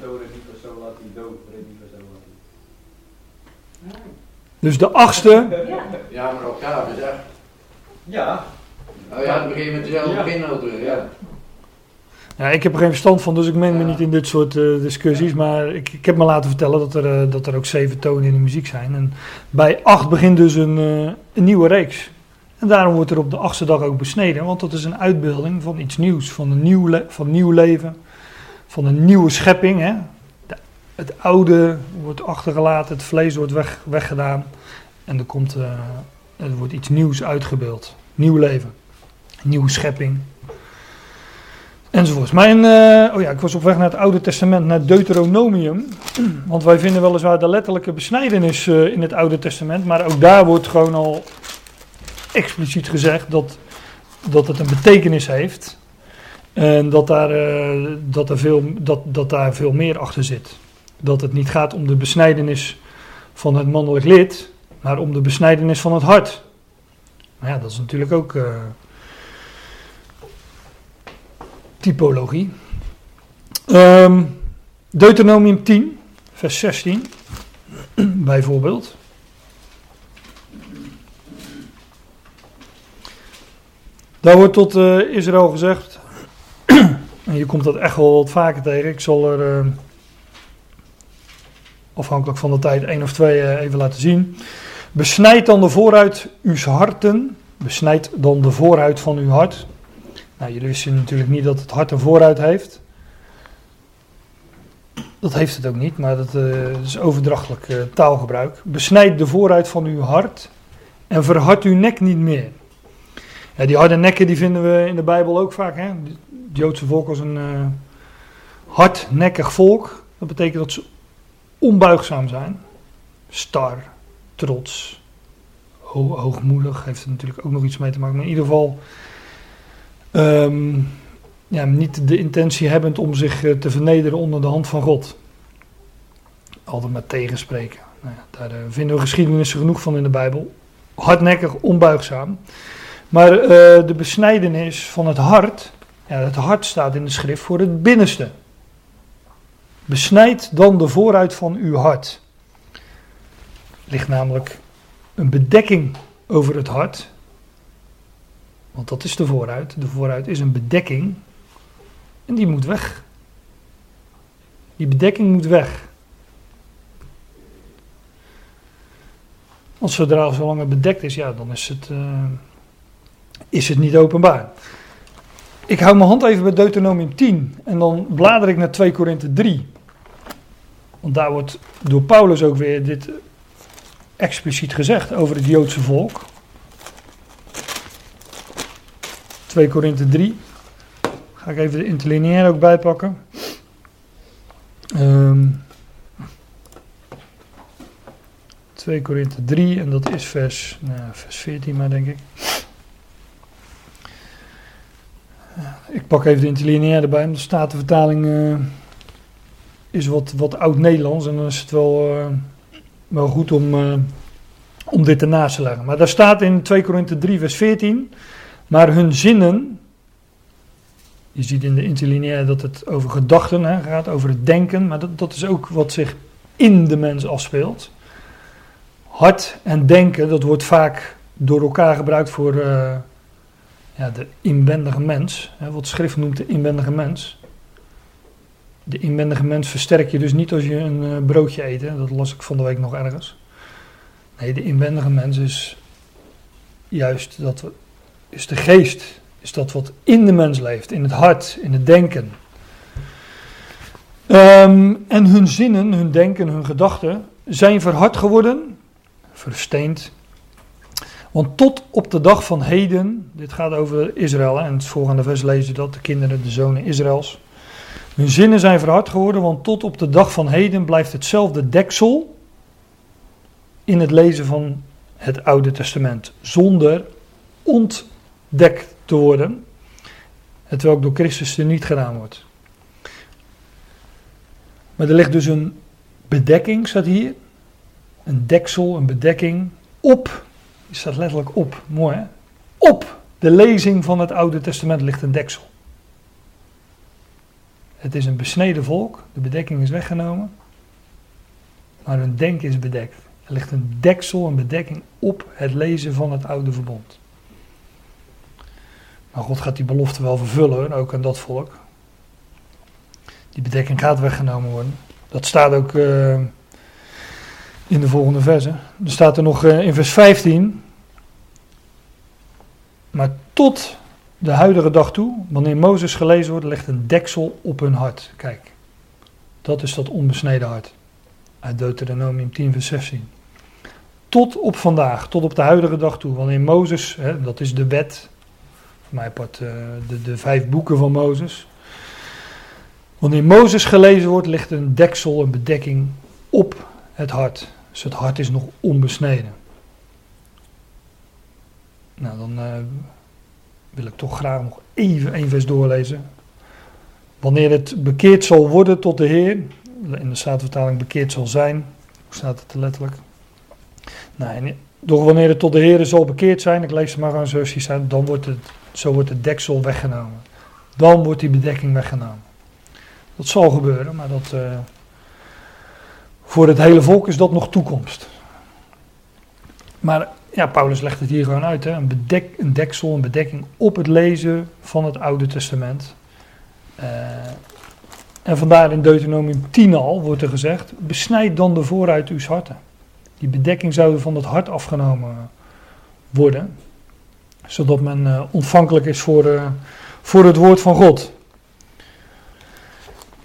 Dood niet of zo, laat die dood. Dus de achtste. Ja, maar octaven zeg. Ja. Oh ja, het begin met dezelfde Ja. beginnoten, ja. Ja, ik heb er geen verstand van, dus ik meng me niet in dit soort eh, discussies. Maar ik, ik heb me laten vertellen dat er, eh, dat er ook zeven tonen in de muziek zijn. En bij acht begint dus een, eh, een nieuwe reeks. En daarom wordt er op de achtste dag ook besneden, want dat is een uitbeelding van iets nieuws, van een nieuw, le- van nieuw leven, van een nieuwe schepping. Hè? De- het oude wordt achtergelaten, het vlees wordt weg, weggedaan en er, komt, eh, er wordt iets nieuws uitgebeeld. Nieuw leven, nieuwe schepping. Enzovoorts. Mijn, eh, oh ja, ik was op weg naar het Oude Testament, naar Deuteronomium. Want wij vinden weliswaar de letterlijke besnijdenis eh, in het Oude Testament. Maar ook daar wordt gewoon al expliciet gezegd dat, dat het een betekenis heeft. En dat daar, eh, dat, er veel, dat, dat daar veel meer achter zit. Dat het niet gaat om de besnijdenis van het mannelijk lid, maar om de besnijdenis van het hart. Nou ja, dat is natuurlijk ook typologie. Ehm, Deuteronomium 10, vers 16, bijvoorbeeld. Daar wordt tot eh, Israël gezegd, en je komt dat echt wel wat vaker tegen. Ik zal er eh, afhankelijk van de tijd één of twee eh, even laten zien. Besnijd dan de vooruit uw harten. Besnijd dan de vooruit van uw hart. Nou, jullie wisten natuurlijk niet dat het hart een vooruit heeft. Dat heeft het ook niet, maar dat eh, is overdrachtelijk eh, taalgebruik. Besnijd de vooruit van uw hart en verhard uw nek niet meer. Ja, die harde nekken die vinden we in de Bijbel ook vaak. Hè? Het Joodse volk was een eh, hardnekkig volk. Dat betekent dat ze onbuigzaam zijn. Star, trots, ho- hoogmoedig. Heeft er natuurlijk ook nog iets mee te maken. Maar in ieder geval ehm, ja, niet de intentie hebbend om zich eh, te vernederen onder de hand van God. Altijd maar tegenspreken. Nou ja, daar eh, vinden we geschiedenissen genoeg van in de Bijbel. Hardnekkig, onbuigzaam. Maar eh, de besnijdenis van het hart, ja, het hart staat in de schrift voor het binnenste. Besnijd dan de vooruit van uw hart. Er ligt namelijk een bedekking over het hart. Want dat is de vooruit. De vooruit is een bedekking. En die moet weg. Die bedekking moet weg. Want zodra zolang het bedekt is, ja, dan is het, eh, is het niet openbaar. Ik hou mijn hand even bij Deuteronomium 10 en dan blader ik naar 2 Korinthe 3. Want daar wordt door Paulus ook weer dit expliciet gezegd over het Joodse volk. 2 Korinthe 3. Ga ik even de interlineair ook bijpakken. Ehm 2 Korinthe 3 en dat is vers, nou, vers 14 maar denk ik. Ik pak even de interlineair erbij, want de Statenvertaling uh, is wat, wat oud-Nederlands en dan is het wel, uh, wel goed om, uh, om dit ernaast te leggen. Maar daar staat in 2 Korinthe 3 vers 14, maar hun zinnen, je ziet in de interlineair dat het over gedachten hè, gaat, over het denken, maar dat, dat is ook wat zich in de mens afspeelt. Hart en denken, dat wordt vaak door elkaar gebruikt voor uh, ja, de inwendige mens. Hè, wat schrift noemt de inwendige mens. De inwendige mens versterk je dus niet als je een uh, broodje eet. Dat las ik van de week nog ergens. Nee, de inwendige mens is juist dat is de geest. Is dat wat in de mens leeft, in het hart, in het denken. Um, en hun zinnen, hun denken, hun gedachten zijn verhard geworden versteend. Want tot op de dag van heden, dit gaat over Israël, en het volgende vers lezen dat, de kinderen, de zonen Israëls. Hun zinnen zijn verhard geworden, want tot op de dag van heden blijft hetzelfde deksel in het lezen van het Oude Testament, zonder ontdekt te worden, hetwelk door Christus er niet gedaan wordt. Maar er ligt dus een bedekking, staat hier, een deksel, een bedekking op, die staat letterlijk op, mooi hè? Op de lezing van het Oude Testament ligt een deksel. Het is een besneden volk, de bedekking is weggenomen, maar hun denken is bedekt. Er ligt een deksel, een bedekking op het lezen van het Oude Verbond. Maar God gaat die belofte wel vervullen, ook aan dat volk. Die bedekking gaat weggenomen worden. Dat staat ook. Uh, in de volgende verse. Er staat er nog uh, in vers 15. Maar tot de huidige dag toe, wanneer Mozes gelezen wordt, ligt een deksel op hun hart. Kijk, dat is dat onbesneden hart. Uit Deuteronomium 10, vers 16. Tot op vandaag, tot op de huidige dag toe, wanneer Mozes, hè, dat is de wet, mij part uh, de, de vijf boeken van Mozes. Wanneer Mozes gelezen wordt, ligt een deksel, een bedekking op het hart. Dus het hart is nog onbesneden. Nou, dan uh, wil ik toch graag nog even één vers doorlezen. Wanneer het bekeerd zal worden tot de Heer, in de Statenvertaling bekeerd zal zijn, hoe staat het letterlijk? Nou, doch wanneer het tot de Heer zal bekeerd zijn, ik lees het maar aan zoals dan wordt het, zo wordt het deksel weggenomen. Dan wordt die bedekking weggenomen. Dat zal gebeuren, maar dat... Uh, voor het hele volk is dat nog toekomst. Maar ja, Paulus legt het hier gewoon uit. Hè? Een, bedek, een deksel, een bedekking op het lezen van het Oude Testament. Uh, en vandaar in Deuteronomium 10 al wordt er gezegd: besnijd dan de vooruit uw harten. Die bedekking zou van het hart afgenomen worden, zodat men uh, ontvankelijk is voor, uh, voor het woord van God.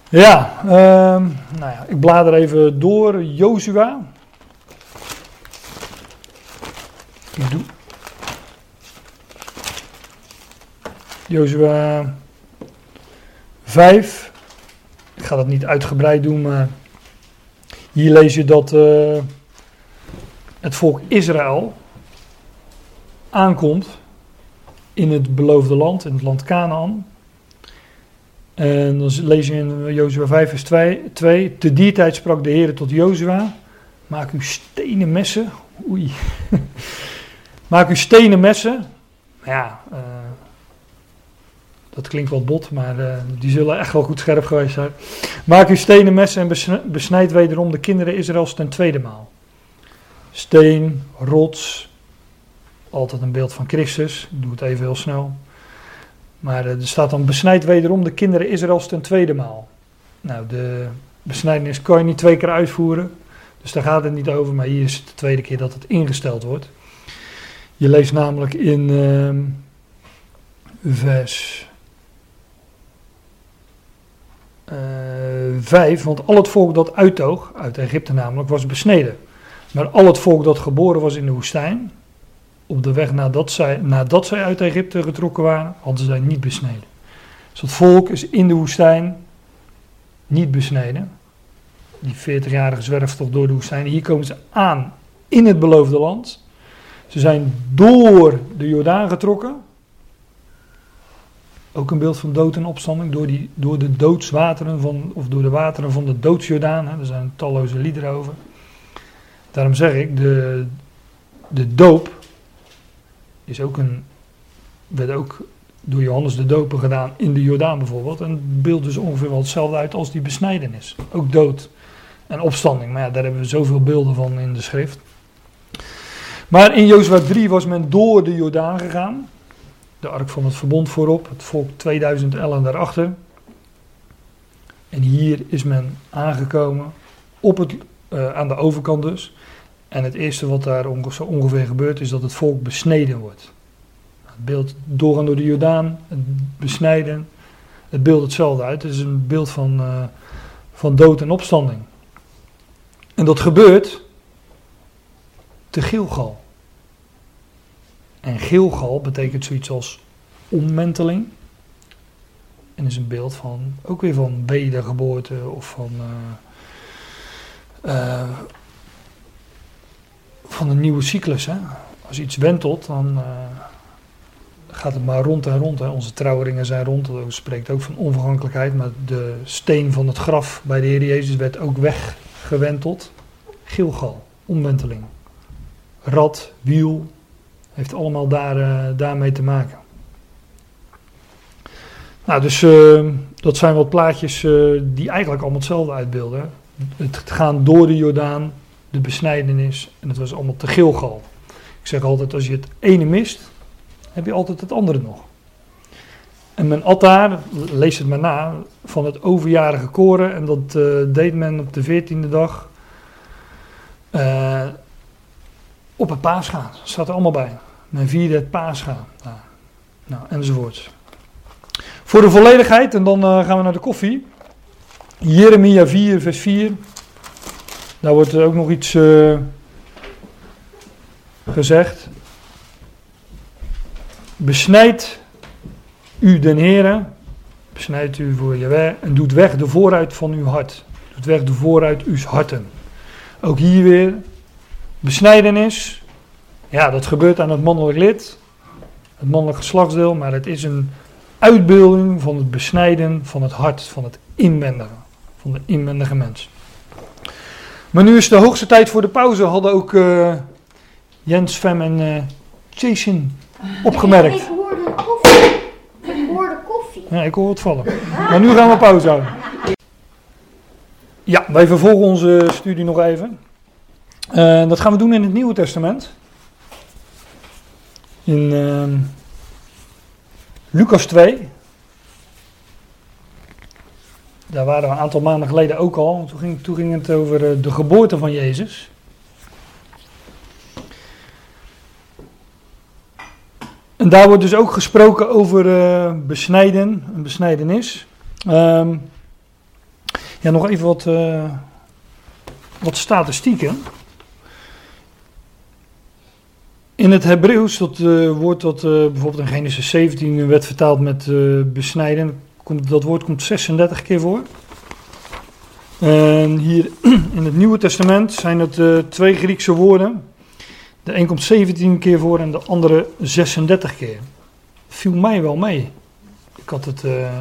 Ja, uh, nou ja, ik blader even door. Jozua. Ik doe. Jozua 5. Ik ga dat niet uitgebreid doen, maar hier lees je dat uh, het volk Israël aankomt in het beloofde land, in het land Canaan. En dan lees je in Jozua 5 vers 2, 2. Te die tijd sprak de Heer tot Jozua. Maak uw stenen messen. Oei. Maak uw stenen messen. Ja, uh, dat klinkt wat bot, maar uh, die zullen echt wel goed scherp geweest zijn. Maak uw stenen messen en besnijd wederom de kinderen Israëls ten tweede maal. Steen, rots, altijd een beeld van Christus. Ik doe het even heel snel. Maar er staat dan besnijd wederom de kinderen Israëls ten tweede maal. Nou, de Besnijdenis kan je niet twee keer uitvoeren. Dus daar gaat het niet over, maar hier is het de tweede keer dat het ingesteld wordt. Je leest namelijk in ehm, vers eh 5, want al het volk dat uittoog, uit Egypte namelijk, was besneden. Maar al het volk dat geboren was in de woestijn, op de weg nadat zij, nadat zij uit Egypte getrokken waren, hadden zij niet besneden. Dus het volk is in de woestijn niet besneden. Die 40-jarige zwerftocht door de woestijn. Hier komen ze aan in het beloofde land. Ze zijn door de Jordaan getrokken. Ook een beeld van dood en opstanding. Door, die, door de doodswateren van, of door de wateren van de doodsjordaan. Er zijn talloze liederen over. Daarom zeg ik, de, de doop is ook een, werd ook door Johannes de Doper gedaan in de Jordaan bijvoorbeeld. En het beeld dus ongeveer wel hetzelfde uit als die besnijdenis. Ook dood en opstanding. Maar ja, daar hebben we zoveel beelden van in de schrift. Maar in Jozua 3 was men door de Jordaan gegaan. De ark van het verbond voorop, het volk 2000 ellen daarachter. En hier is men aangekomen op het, eh, aan de overkant dus. En het eerste wat daar ongeveer gebeurt is dat het volk besneden wordt. Het beeld doorgaan door de Jordaan, het besnijden, het beeld hetzelfde uit. Het is een beeld van, eh, van dood en opstanding. En dat gebeurt te Gilgal. En Gilgal betekent zoiets als ommenteling. En is een beeld van, ook weer van wedergeboorte of van, eh, eh, van een nieuwe cyclus. Hè? Als iets wentelt, dan eh, gaat het maar rond en rond. Hè? Onze trouwringen zijn rond, dat spreekt ook van onvergankelijkheid. Maar de steen van het graf bij de Heer Jezus werd ook weggewenteld. Gilgal, omwenteling. Rad, wiel, heeft allemaal daar, eh, daarmee te maken. Nou, dus eh, dat zijn wat plaatjes eh, die eigenlijk allemaal hetzelfde uitbeelden. Het gaan door de Jordaan, de besnijdenis en het was allemaal te Gilgal. Ik zeg altijd, als je het ene mist, heb je altijd het andere nog. En men at daar, lees het maar na, van het overjarige koren. En dat eh, deed men op de veertiende dag eh, op het paasgaan. Dat staat er allemaal bij. Men vierde het paasgaan. Nou, nou. Voor de volledigheid, en dan eh, gaan we naar de koffie. Jeremia 4, vers 4. Daar wordt er ook nog iets eh, gezegd. Besnijd u den Heere, besnijd u voor Jaweh en doet weg de vooruit van uw hart. Doet weg de vooruit uw harten. Ook hier weer besnijdenis. Ja, dat gebeurt aan het mannelijk lid, het mannelijk geslachtsdeel, maar het is een uitbeelding van het besnijden van het hart, van het inwendige, van de inwendige mens. Maar nu is de hoogste tijd voor de pauze, hadden ook eh, Jens, Fem en eh Jason opgemerkt. Ik hoorde koffie. Ik hoorde koffie. Ja, ik hoor het vallen. Maar nu gaan we pauze houden. Ja, wij vervolgen onze studie nog even. Eh, dat gaan we doen in het Nieuwe Testament. In ehm, Lucas 2. Daar waren we een aantal maanden geleden ook al. Toen ging, het over eh, de geboorte van Jezus. En daar wordt dus ook gesproken over eh, besnijden, een besnijdenis. Ehm, ja, nog even wat, eh, wat statistieken. In het Hebreeuws, dat woord dat bijvoorbeeld in Genesis 17 werd vertaald met besnijden, komt, dat woord komt 36 keer voor. En hier in het Nieuwe Testament zijn het eh, twee Griekse woorden. De een komt 17 keer voor en de andere 36 keer. Viel mij wel mee. Ik had het, eh,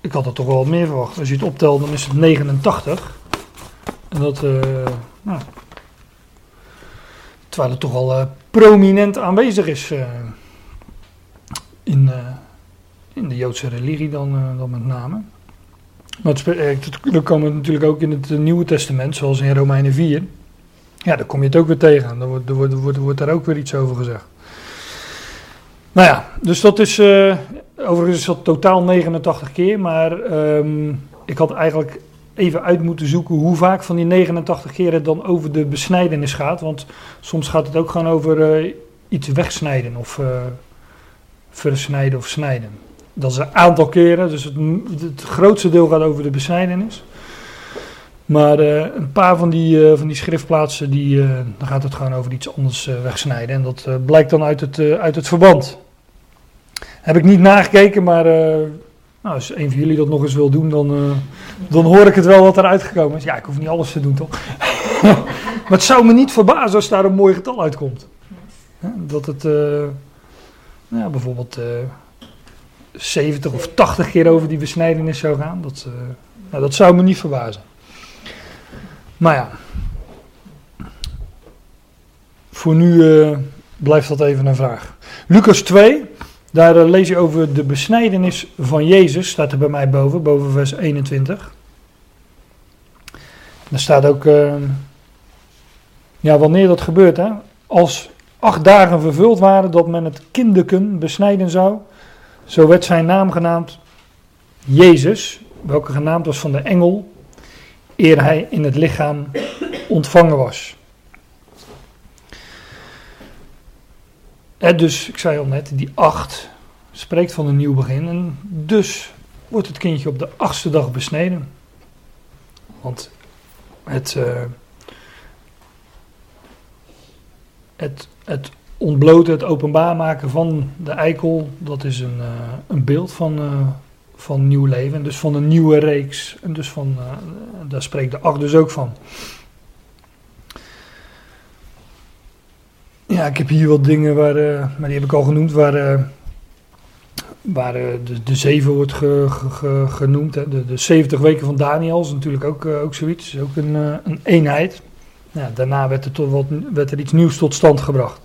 ik had het toch wel wat meer verwacht. Als je het optelt, dan is het 89. En dat, eh, nou, terwijl het toch al prominent aanwezig is in, in de Joodse religie dan, eh, dan met name. Maar eh, er komen natuurlijk ook in het eh, Nieuwe Testament, zoals in Romeinen 4. Ja, daar kom je het ook weer tegen. Dan wordt, wordt, wordt, daar ook weer iets over gezegd. Nou ja, dus dat is. overigens is dat totaal 89 keer. Maar ehm, ik had eigenlijk even uit moeten zoeken hoe vaak van die 89 keer het dan over de besnijdenis gaat. Want soms gaat het ook gewoon over iets wegsnijden of versnijden of snijden. Dat is een aantal keren, dus het, grootste deel gaat over de besnijdenis. Maar eh, een paar van die, eh, van die schriftplaatsen, die, eh, dan gaat het gewoon over iets anders wegsnijden. En dat blijkt dan uit het, uit het verband. Heb ik niet nagekeken, maar nou, als een van jullie dat nog eens wil doen, dan, dan hoor ik het wel wat eruit gekomen is. Ja, ik hoef niet alles te doen, toch? maar het zou me niet verbazen als daar een mooi getal uitkomt. Dat het nou ja, bijvoorbeeld 70 of 80 keer over die besnijdenis zou gaan. Dat, eh, nou, dat zou me niet verbazen. Maar ja, voor nu eh, blijft dat even een vraag. Lucas 2, daar eh, lees je over de besnijdenis van Jezus, staat er bij mij boven, boven vers 21. Daar staat ook, ja, wanneer dat gebeurt, hè? Als acht dagen vervuld waren dat men het kindeken besnijden zou, zo werd zijn naam genaamd Jezus, welke genaamd was van de engel, eer hij in het lichaam ontvangen was. Hè, dus, ik zei al net, die acht spreekt van een nieuw begin. En dus wordt het kindje op de achtste dag besneden. Want het, eh, het, het ontbloten, het openbaar maken van de eikel, dat is een, eh, een beeld van, eh, van nieuw leven. En dus van een nieuwe reeks. En dus van, eh, daar spreekt de acht dus ook van. Ja, ik heb hier wat dingen waar, maar die heb ik al genoemd, waar, waar de, de zeven wordt ge- ge- ge- genoemd. De, de 70 weken van Daniel is natuurlijk ook, ook zoiets, is ook een, een eenheid. Daarna werd er, tot wat, werd er iets nieuws tot stand gebracht.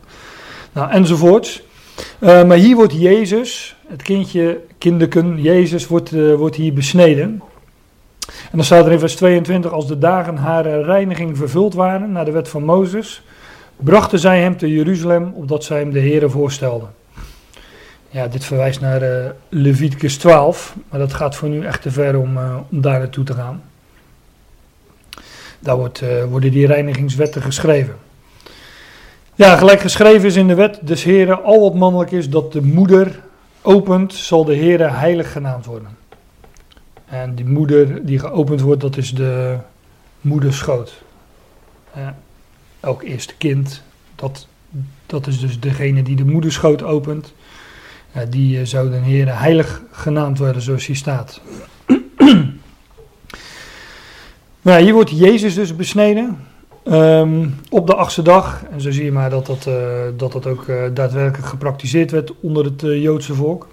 Nou, enzovoorts. Eh, maar hier wordt Jezus, het kindje, kinderken, Jezus wordt, eh, wordt hier besneden. En dan staat er in vers 22, als de dagen haar reiniging vervuld waren naar de wet van Mozes, brachten zij hem te Jeruzalem, opdat zij hem de Here voorstelden. Ja, dit verwijst naar eh, Leviticus 12, maar dat gaat voor nu echt te ver om, om daar naartoe te gaan. Daar wordt, worden die reinigingswetten geschreven. Ja, gelijk geschreven is in de wet des Heren, al wat mannelijk is dat de moeder opent, zal de Here heilig genaamd worden. En die moeder die geopend wordt, dat is de moederschoot. Ja, elk eerste kind, dat, dat is dus degene die de moederschoot opent. Ja, die eh, zou de Here heilig genaamd worden, zoals hier staat. nou, hier wordt Jezus dus besneden. Ehm, op de achtste dag. En zo zie je maar dat dat, eh, dat, dat ook eh, daadwerkelijk gepraktiseerd werd onder het eh, Joodse volk.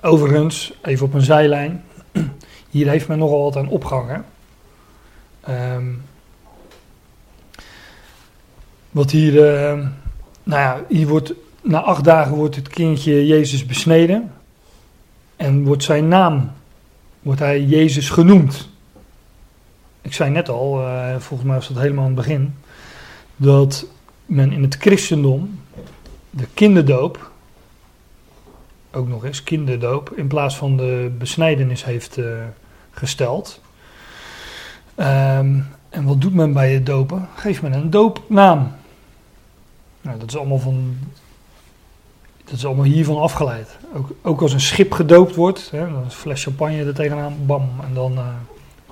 Overigens, even op een zijlijn. Hier heeft men nogal wat aan opgehangen. Ehm, wat hier, eh, nou ja, hier wordt, na acht dagen wordt het kindje Jezus besneden. En wordt zijn naam, wordt hij Jezus genoemd. Ik zei net al, eh, volgens mij was dat helemaal aan het begin, dat men in het christendom de kinderdoop, ook nog eens kinderdoop, in plaats van de besnijdenis heeft eh, gesteld. Ehm, en wat doet men bij het dopen? Geeft men een doopnaam. Nou, dat is allemaal van. Dat is allemaal hiervan afgeleid. Ook, ook als een schip gedoopt wordt, hè, een fles champagne er tegenaan, bam, en dan, eh,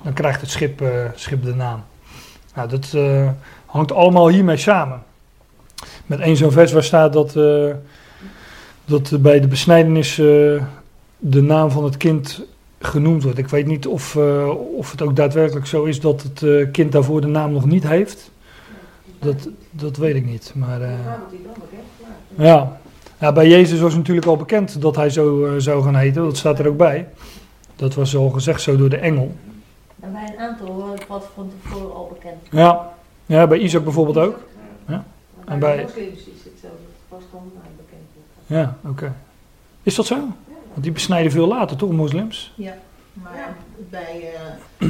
dan krijgt het schip, eh, schip de naam. Nou, dat eh, hangt allemaal hiermee samen. Met één zo'n vers waar staat dat, eh, dat bij de besnijdenis de naam van het kind genoemd wordt. Ik weet niet of, of het ook daadwerkelijk zo is dat het kind daarvoor de naam nog niet heeft. Dat, dat weet ik niet. Maar eh, ja. ja, bij Jezus was natuurlijk al bekend dat hij zo zou gaan heten. Dat staat er ook bij. Dat was al gezegd zo door de engel. En bij een aantal eh, was van tevoren al bekend. Ja, ja bij Isaac bijvoorbeeld ook. En En bij- bij moslims is hetzelfde. Was eh, bekend. Ja, oké. Is dat zo? Want die besnijden veel later, toch, moslims? Maar bij, eh,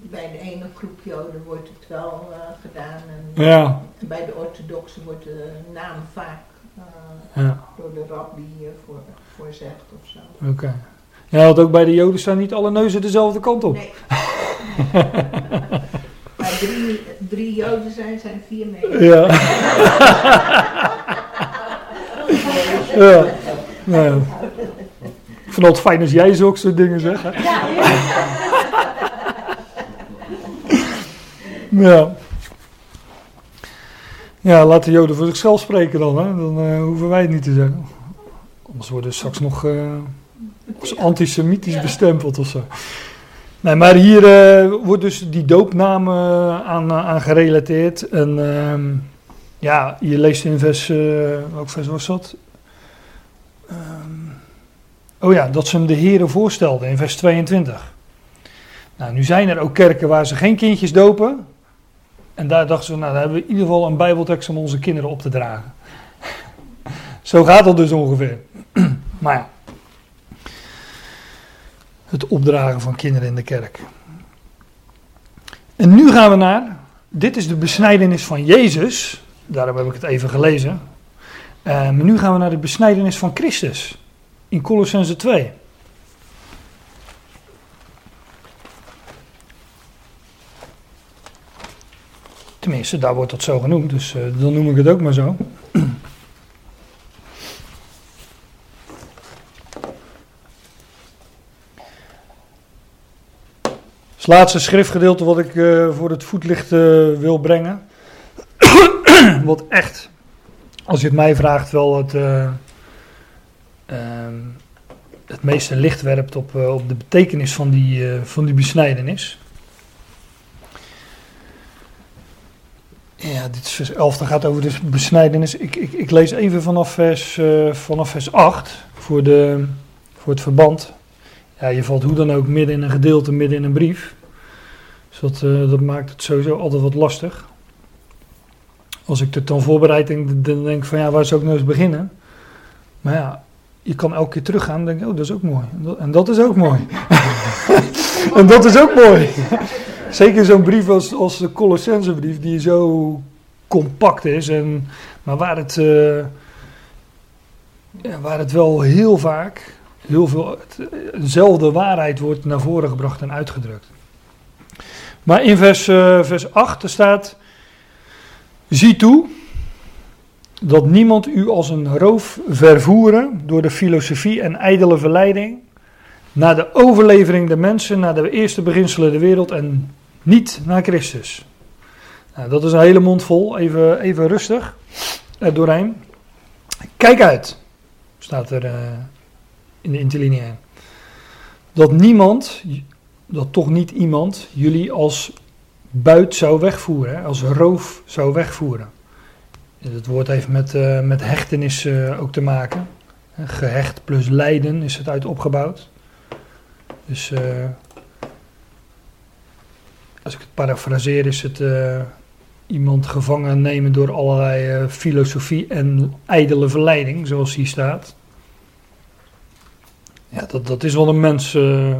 bij de ene groep Joden wordt het wel eh, gedaan. En Ja, bij de orthodoxen wordt de naam vaak eh, ja, door de rabbi eh, voor, voorzegd of zo. oké. Ja, want ook bij de Joden staan niet alle neuzen dezelfde kant op. Nee. Drie, drie Joden zijn, zijn vier mee. Ja. ja. Nou ja. Ik vind het fijn als jij zulke soort dingen zegt. Hè? Ja. Ja, laat de Joden voor zichzelf spreken dan. Hè? Dan eh, hoeven wij het niet te zeggen. Anders worden we straks nog eh, als antisemitisch bestempeld of zo. Nee, maar hier eh, wordt dus die doopnaam eh, aan, eh, aan gerelateerd. En ehm, ja, je leest in vers, welk vers was dat? Ehm, oh ja, dat ze hem de Heren voorstelden in vers 22. Nou, nu zijn er ook kerken waar ze geen kindjes dopen. En daar dachten ze, nou, dan hebben we in ieder geval een bijbeltekst om onze kinderen op te dragen. Zo gaat dat dus ongeveer. maar ja het opdragen van kinderen in de kerk. En nu gaan we naar, dit is de besnijdenis van Jezus, daarom heb ik het even gelezen. Eh, maar nu gaan we naar de besnijdenis van Christus in Colossense 2. Tenminste, daar wordt dat zo genoemd, dus eh, dan noem ik het ook maar zo. Het laatste schriftgedeelte wat ik eh, voor het voetlicht eh, wil brengen. wat echt, als je het mij vraagt, wel het, eh, ehm, het meeste licht werpt op, op de betekenis van die, van die besnijdenis. Ja, dit is vers 11, dat gaat over de besnijdenis. Ik, ik, ik lees even vanaf vers, vanaf vers 8 voor, de, voor het verband. Ja, je valt hoe dan ook midden in een gedeelte, midden in een brief. Dus dat, eh, dat maakt het sowieso altijd wat lastig. Als ik het dan voorbereid, denk, van ja, waar zou ik nou eens beginnen? Maar ja, je kan elke keer teruggaan en denk oh, dat is ook mooi. En dat, en dat is ook mooi. en dat is ook mooi. Zeker zo'n brief als, als de Colossensebrief, die zo compact is. En, maar waar het, eh, ja, waar het wel heel vaak heel veel dezelfde waarheid wordt naar voren gebracht en uitgedrukt. Maar in vers, eh, vers 8 er staat: Zie toe dat niemand u als een roof vervoeren door de filosofie en ijdele verleiding naar de overlevering der mensen, naar de eerste beginselen der wereld en niet naar Christus. Nou, dat is een hele mond vol, even, even rustig er doorheen. Kijk uit, staat er uh, in de interlineair. Dat niemand, dat toch niet iemand, jullie als buit zou wegvoeren, als roof zou wegvoeren. Het woord heeft met, uh, met hechtenis uh, ook te maken. Gehecht plus lijden is het uit opgebouwd. Dus uh, als ik het parafraseer is het iemand gevangen nemen door allerlei filosofie en ijdele verleiding, zoals hier staat. Ja, dat, dat is wel een mens. Uh,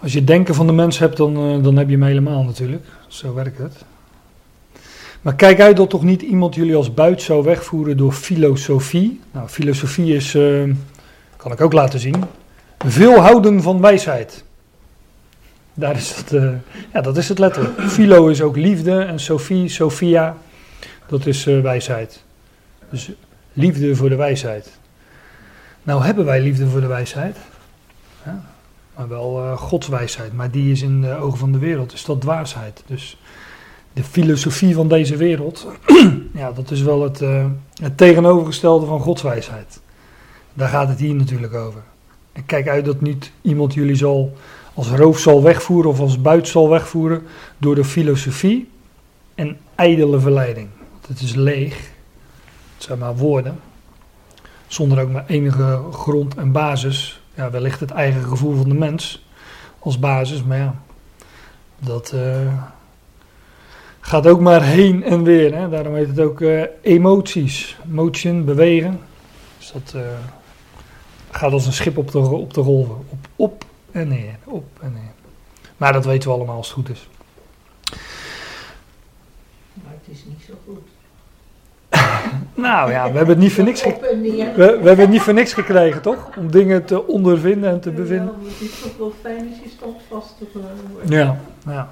als je denken van de mens hebt, dan, uh, dan heb je hem helemaal natuurlijk. Zo werkt het. Maar kijk uit dat toch niet iemand jullie als buit zou wegvoeren door filosofie. Nou, filosofie is, uh, kan ik ook laten zien, veel houden van wijsheid. Daar is het, ja, dat is het letterlijk. Philo is ook liefde en Sophie, Sophia, dat is wijsheid. Dus liefde voor de wijsheid. Nou hebben wij liefde voor de wijsheid, ja, maar wel uh, Gods wijsheid, maar die is in de ogen van de wereld, is dat dwaasheid. Dus de filosofie van deze wereld, ja, dat is wel het, uh, het tegenovergestelde van Gods wijsheid. Daar gaat het hier natuurlijk over. En kijk uit dat niet iemand jullie zal als roof zal wegvoeren of als buit zal wegvoeren door de filosofie en ijdele verleiding. Het is leeg, het zijn maar woorden zonder ook maar enige grond en basis. Ja, wellicht het eigen gevoel van de mens als basis, maar ja, dat uh, gaat ook maar heen en weer. Hè? Daarom heet het ook uh, emoties, motion, bewegen. Dus dat uh, gaat als een schip op de, op de golven, op, op en neer, op en neer. Maar dat weten we allemaal als het goed is. Maar het is niet zo goed. Nou ja, we hebben het niet voor niks, we, we hebben het niet voor niks gekregen, toch? Om dingen te ondervinden en te bevinden. Ja, het is toch wel fijn als je standvastig eh, wordt. Ja, ja.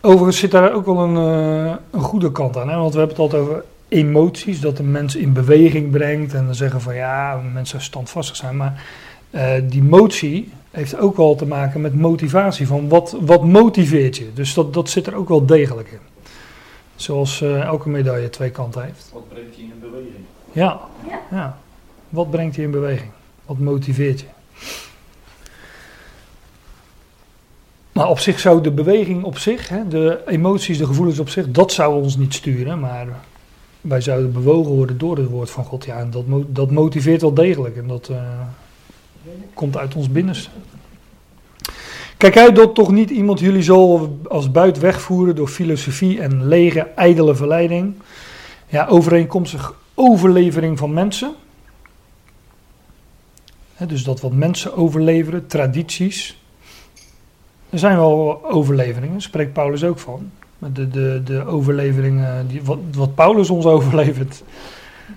Overigens zit daar ook wel een, eh, een goede kant aan. Hè? Want we hebben het altijd over emoties, dat een mens in beweging brengt. En dan zeggen van ja, mensen standvastig zijn. Maar eh, die motie heeft ook wel te maken met motivatie. Van wat, wat motiveert je? Dus dat, dat zit er ook wel degelijk in. Zoals eh, elke medaille twee kanten heeft. Wat brengt je in beweging? Ja, Ja. ja. Wat brengt je in beweging? Wat motiveert je? Maar op zich zou de beweging op zich, hè, de emoties, de gevoelens op zich, dat zou ons niet sturen. Maar wij zouden bewogen worden door het woord van God. Ja, en dat, mo- dat motiveert wel degelijk. En dat eh, komt uit ons binnenste. Kijk uit dat toch niet iemand jullie zal als buit wegvoeren door filosofie en lege, ijdele verleiding. Ja, overeenkomstig overlevering van mensen. Dus dat wat mensen overleveren, tradities. Er zijn wel overleveringen, spreekt Paulus ook van. De, de, de overleveringen, die, wat, wat Paulus ons overlevert.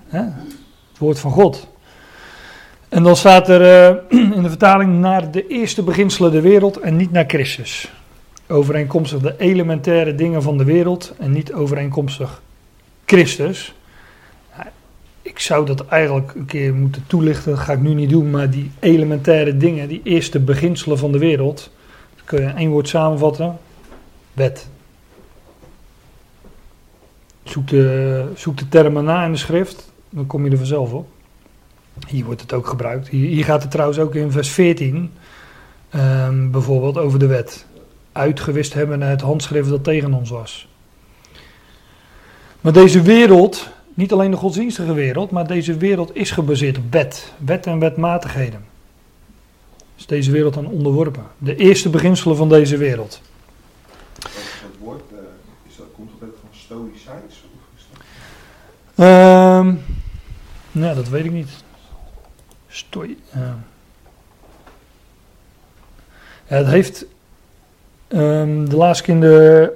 Het woord van God. En dan staat er eh, in de vertaling naar de eerste beginselen der wereld en niet naar Christus. Overeenkomstig de elementaire dingen van de wereld en niet overeenkomstig Christus. Ik zou dat eigenlijk een keer moeten toelichten, dat ga ik nu niet doen, maar die elementaire dingen, die eerste beginselen van de wereld, dat kun je in één woord samenvatten: wet. Zoek de, zoek de termen na in de schrift, dan kom je er vanzelf op. Hier wordt het ook gebruikt. Hier, gaat het trouwens ook in vers 14 ehm, bijvoorbeeld over de wet. Uitgewist hebben het handschrift dat tegen ons was. Maar deze wereld, niet alleen de godsdienstige wereld, maar deze wereld is gebaseerd op wet. Wet en wetmatigheden. Is deze wereld aan onderworpen. De eerste beginselen van deze wereld. Dat woord, is dat, komt dat van stoïcijns? Ehm nou, dat weet ik niet. Het heeft. ehm, de laatste keer de.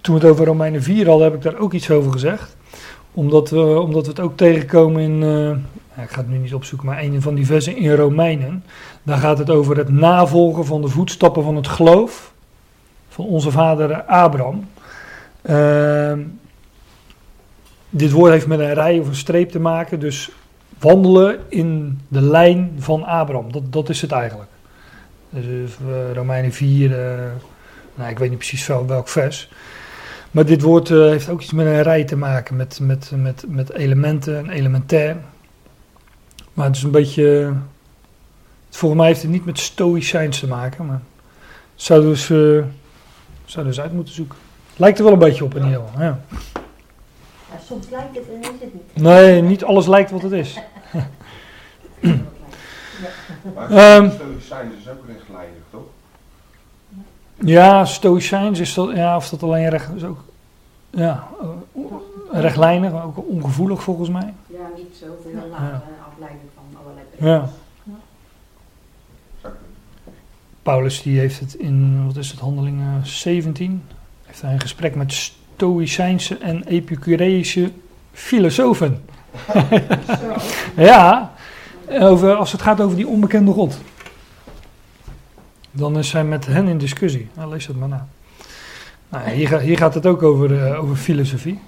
Toen we het over Romeinen 4 hadden, heb ik daar ook iets over gezegd. Omdat we, omdat we het ook tegenkomen in. ja, ik ga het nu niet opzoeken, maar een van die versen in Romeinen. Daar gaat het over het navolgen van de voetstappen van het geloof. Van onze vader Abraham. Ehm dit woord heeft met een rij of een streep te maken, dus wandelen in de lijn van Abraham. Dat, dat is het eigenlijk. Dus eh, Romeinen 4, eh, nou, ik weet niet precies wel welk vers. Maar dit woord eh, heeft ook iets met een rij te maken, met, met, met, met elementen en elementair. Maar het is een beetje. Volgens mij heeft het niet met stoïcijns te maken, maar zou dus, zou dus uit moeten zoeken. Lijkt er wel een beetje op in geval. Ja. Ja, soms lijkt het en is het niet. Nee, niet alles lijkt wat het is. Maar Ehm. stoïcijns is ook rechtlijnig, toch? Ja, stoïcijns is dat, ja, of dat alleen recht, is ook, ja, eh, rechtlijnig, maar ook ongevoelig volgens mij. Ja, niet zoveel Ja. laten afleiden van allerlei Ja. Kunnen. Paulus die heeft het in, wat is het, handelingen 17, heeft hij een gesprek met stoïcijnse en epicureïsche filosofen. ja, over, als het gaat over die onbekende God. Dan is hij met hen in discussie. Nou, lees het maar na. Nou, hier, ga- hier gaat het ook over, eh, over filosofie.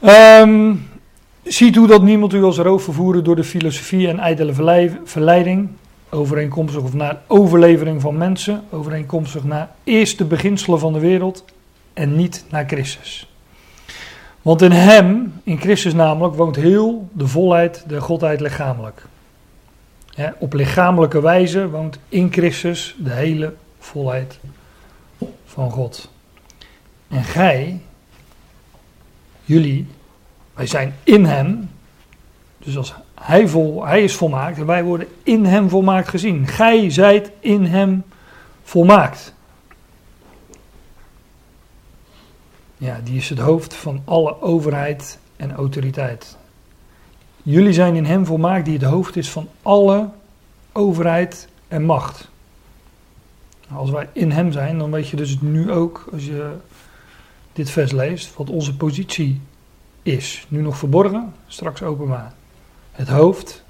Ehm, ziet hoe dat niemand u als roof vervoeren door de filosofie en ijdele verlei- verleiding. Overeenkomstig of naar overlevering van mensen. Overeenkomstig naar eerste beginselen van de wereld. En niet naar Christus. Want in hem, in Christus namelijk, woont heel de volheid der Godheid lichamelijk. Op lichamelijke wijze woont in Christus de hele volheid van God. En gij, jullie, wij zijn in hem. Dus als hij, vol, hij is volmaakt wij worden in hem volmaakt gezien. Gij zijt in hem volmaakt. Ja, die is het hoofd van alle overheid en autoriteit. Jullie zijn in hem volmaakt die het hoofd is van alle overheid en macht. Nou, Als wij in hem zijn, dan weet je dus nu ook, als je dit vers leest, wat onze positie is. Nu nog verborgen, straks openbaar. Het hoofd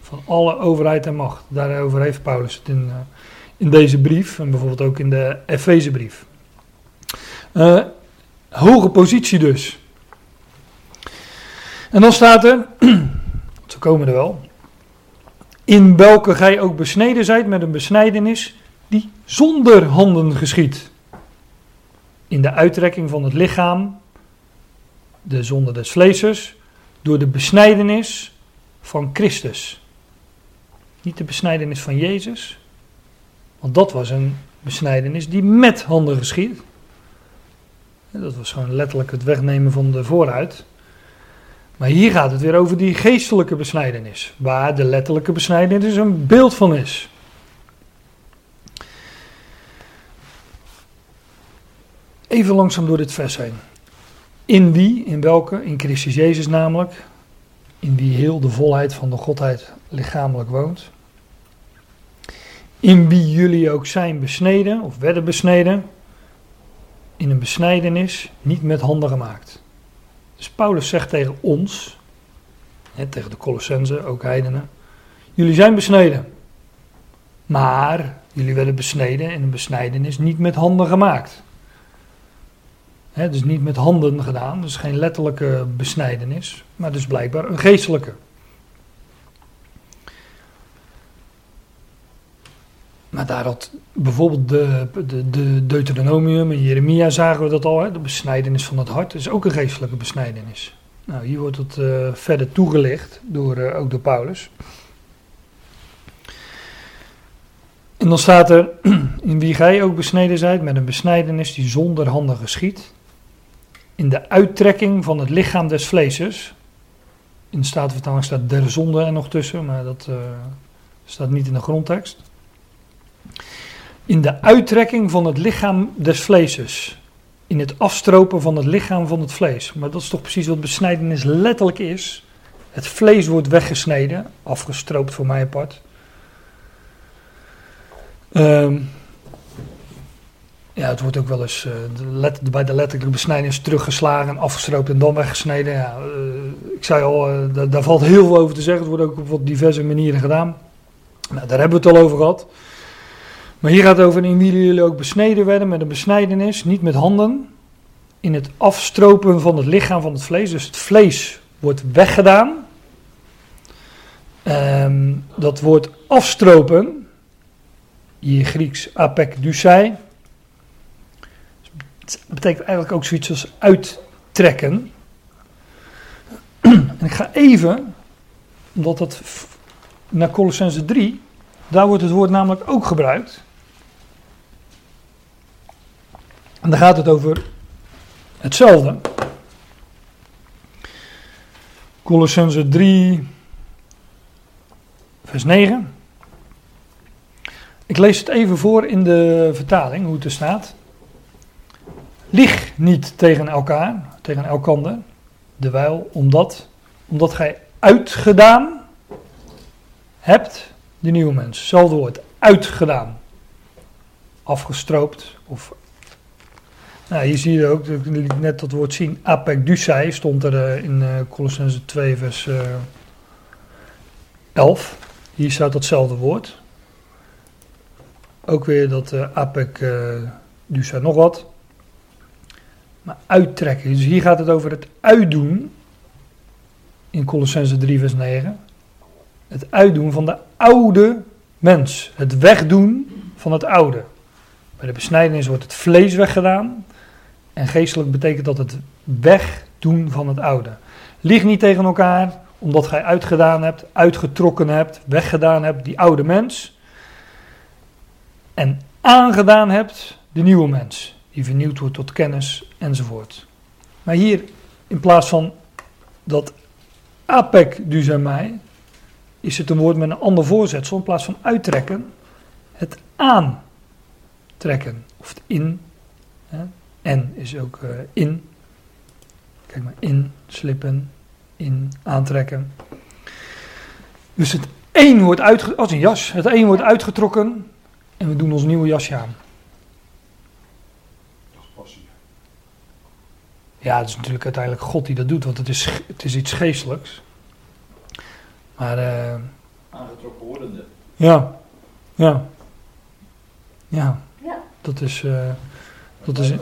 van alle overheid en macht. Daarover heeft Paulus het in, eh, in deze brief en bijvoorbeeld ook in de Efezebrief. Eh, hoge positie dus. En dan staat er, ze komen er wel, in welke gij ook besneden zijt met een besnijdenis die zonder handen geschiet. In de uittrekking van het lichaam, de zonde des vleeses, door de besnijdenis van Christus. Niet de besnijdenis van Jezus, want dat was een besnijdenis die met handen geschiet. Dat was gewoon letterlijk het wegnemen van de vooruit. Maar hier gaat het weer over die geestelijke besnijdenis, waar de letterlijke besnijdenis een beeld van is. Even langzaam door dit vers heen. In wie, in welke, in Christus Jezus namelijk, in wie heel de volheid van de Godheid lichamelijk woont. In wie jullie ook zijn besneden of werden besneden, in een besnijdenis, niet met handen gemaakt. Dus Paulus zegt tegen ons, hè, tegen de Colossenzen, ook heidenen, jullie zijn besneden. Maar jullie werden besneden in een besnijdenis niet met handen gemaakt. Hè, dus niet met handen gedaan, dus geen letterlijke besnijdenis, maar dus blijkbaar een geestelijke. Maar daar had bijvoorbeeld de, de, de Deuteronomium en Jeremia zagen we dat al, hè? de besnijdenis van het hart is ook een geestelijke besnijdenis. Nou, hier wordt het uh, verder toegelicht door, uh, ook door Paulus. En dan staat er, in wie gij ook besneden zijt met een besnijdenis die zonder handen geschiet, in de uittrekking van het lichaam des vleeses. In de Statenvertaling staat der zonde er nog tussen, maar dat uh, staat niet in de grondtekst in de uittrekking van het lichaam des vleeses. In het afstropen van het lichaam van het vlees. Maar dat is toch precies wat besnijdenis letterlijk is. Het vlees wordt weggesneden, afgestroopt voor mijn part. Um, ja, het wordt ook wel eens let, bij de letterlijke besnijdenis teruggeslagen, afgestroopt en dan weggesneden. Ja, uh, ik zei al, daar, daar, valt heel veel over te zeggen. Het wordt ook op wat diverse manieren gedaan. Nou, daar hebben we het al over gehad. Maar hier gaat het over in wie jullie ook besneden werden met een besnijdenis, niet met handen. In het afstropen van het lichaam van het vlees. Dus het vlees wordt weggedaan. Um, dat woord afstropen, hier Grieks apekdusei, betekent eigenlijk ook zoiets als uittrekken. En ik ga even, omdat dat naar Colossense 3, daar wordt het woord namelijk ook gebruikt. En dan gaat het over hetzelfde. Colossense 3, vers 9. Ik lees het even voor in de vertaling, hoe het er staat. Lieg niet tegen elkaar, tegen elkander, dewijl omdat, omdat gij uitgedaan hebt de nieuwe mens. Hetzelfde woord, uitgedaan. Afgestroopt of nou, hier zie je ook, ik liet net dat woord zien, apekdusei stond er uh, in uh, Colossense 2 vers uh, 11. Hier staat datzelfde woord. Ook weer dat uh, apekdusei nog wat. Maar uittrekken, dus hier gaat het over het uitdoen in Colossense 3 vers 9. Het uitdoen van de oude mens. Het wegdoen van het oude. Bij de besnijdenis wordt het vlees weggedaan. En geestelijk betekent dat het wegdoen van het oude. Lieg niet tegen elkaar, omdat gij uitgedaan hebt, uitgetrokken hebt, weggedaan hebt die oude mens. En aangedaan hebt de nieuwe mens, die vernieuwd wordt tot kennis enzovoort. Maar hier, in plaats van dat apek mij, is het een woord met een ander voorzetsel. In plaats van uittrekken, het aantrekken. Of het in. Hè, en is ook uh, in. Kijk maar, in, slippen, in, aantrekken. Dus het een wordt uitgetrokken, als een jas, het een wordt uitgetrokken en we doen ons nieuwe jasje aan. Dat is passie. Ja, het is natuurlijk uiteindelijk God die dat doet, want het is, het is iets geestelijks. Maar eh, Aangetrokken wordende. ja, ja, ja, Ja. dat is, eh, dat Dat is,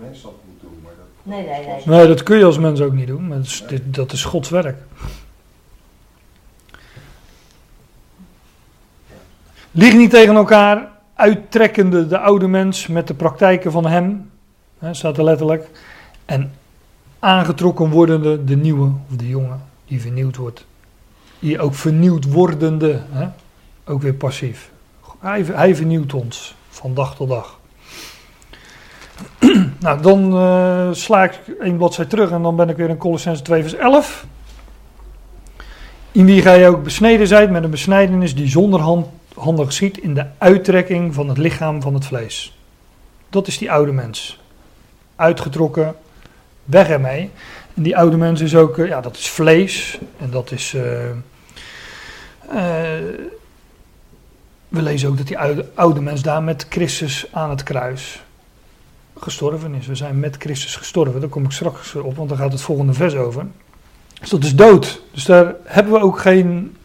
dat moet doen, maar dat... Nee, nee, nee. nee, dat kun je als mens ook niet doen, maar dat is, dit- dat is Gods werk. Lieg niet tegen elkaar, uittrekkende de oude mens met de praktijken van hem, hè, staat er letterlijk, en aangetrokken wordende de nieuwe, of de jonge, die vernieuwd wordt. Die ook vernieuwd wordende, hè, ook weer passief. Hij, hij vernieuwt ons van dag tot dag. nou, dan eh, sla ik een bladzij terug en dan ben ik weer in Colossense 2 vers 11. In wie gij ook besneden zijt met een besnijdenis die zonder hand, handen geschiet in de uittrekking van het lichaam van het vlees. Dat is die oude mens. Uitgetrokken, weg ermee. En die oude mens is ook, eh, ja, dat is vlees. En dat is. eh, we lezen ook dat die oude, oude mens daar met Christus aan het kruis gestorven is. We zijn met Christus gestorven. Daar kom ik straks op, want daar gaat het volgende vers over. Dus dat is dood. Dus daar hebben we ook geen.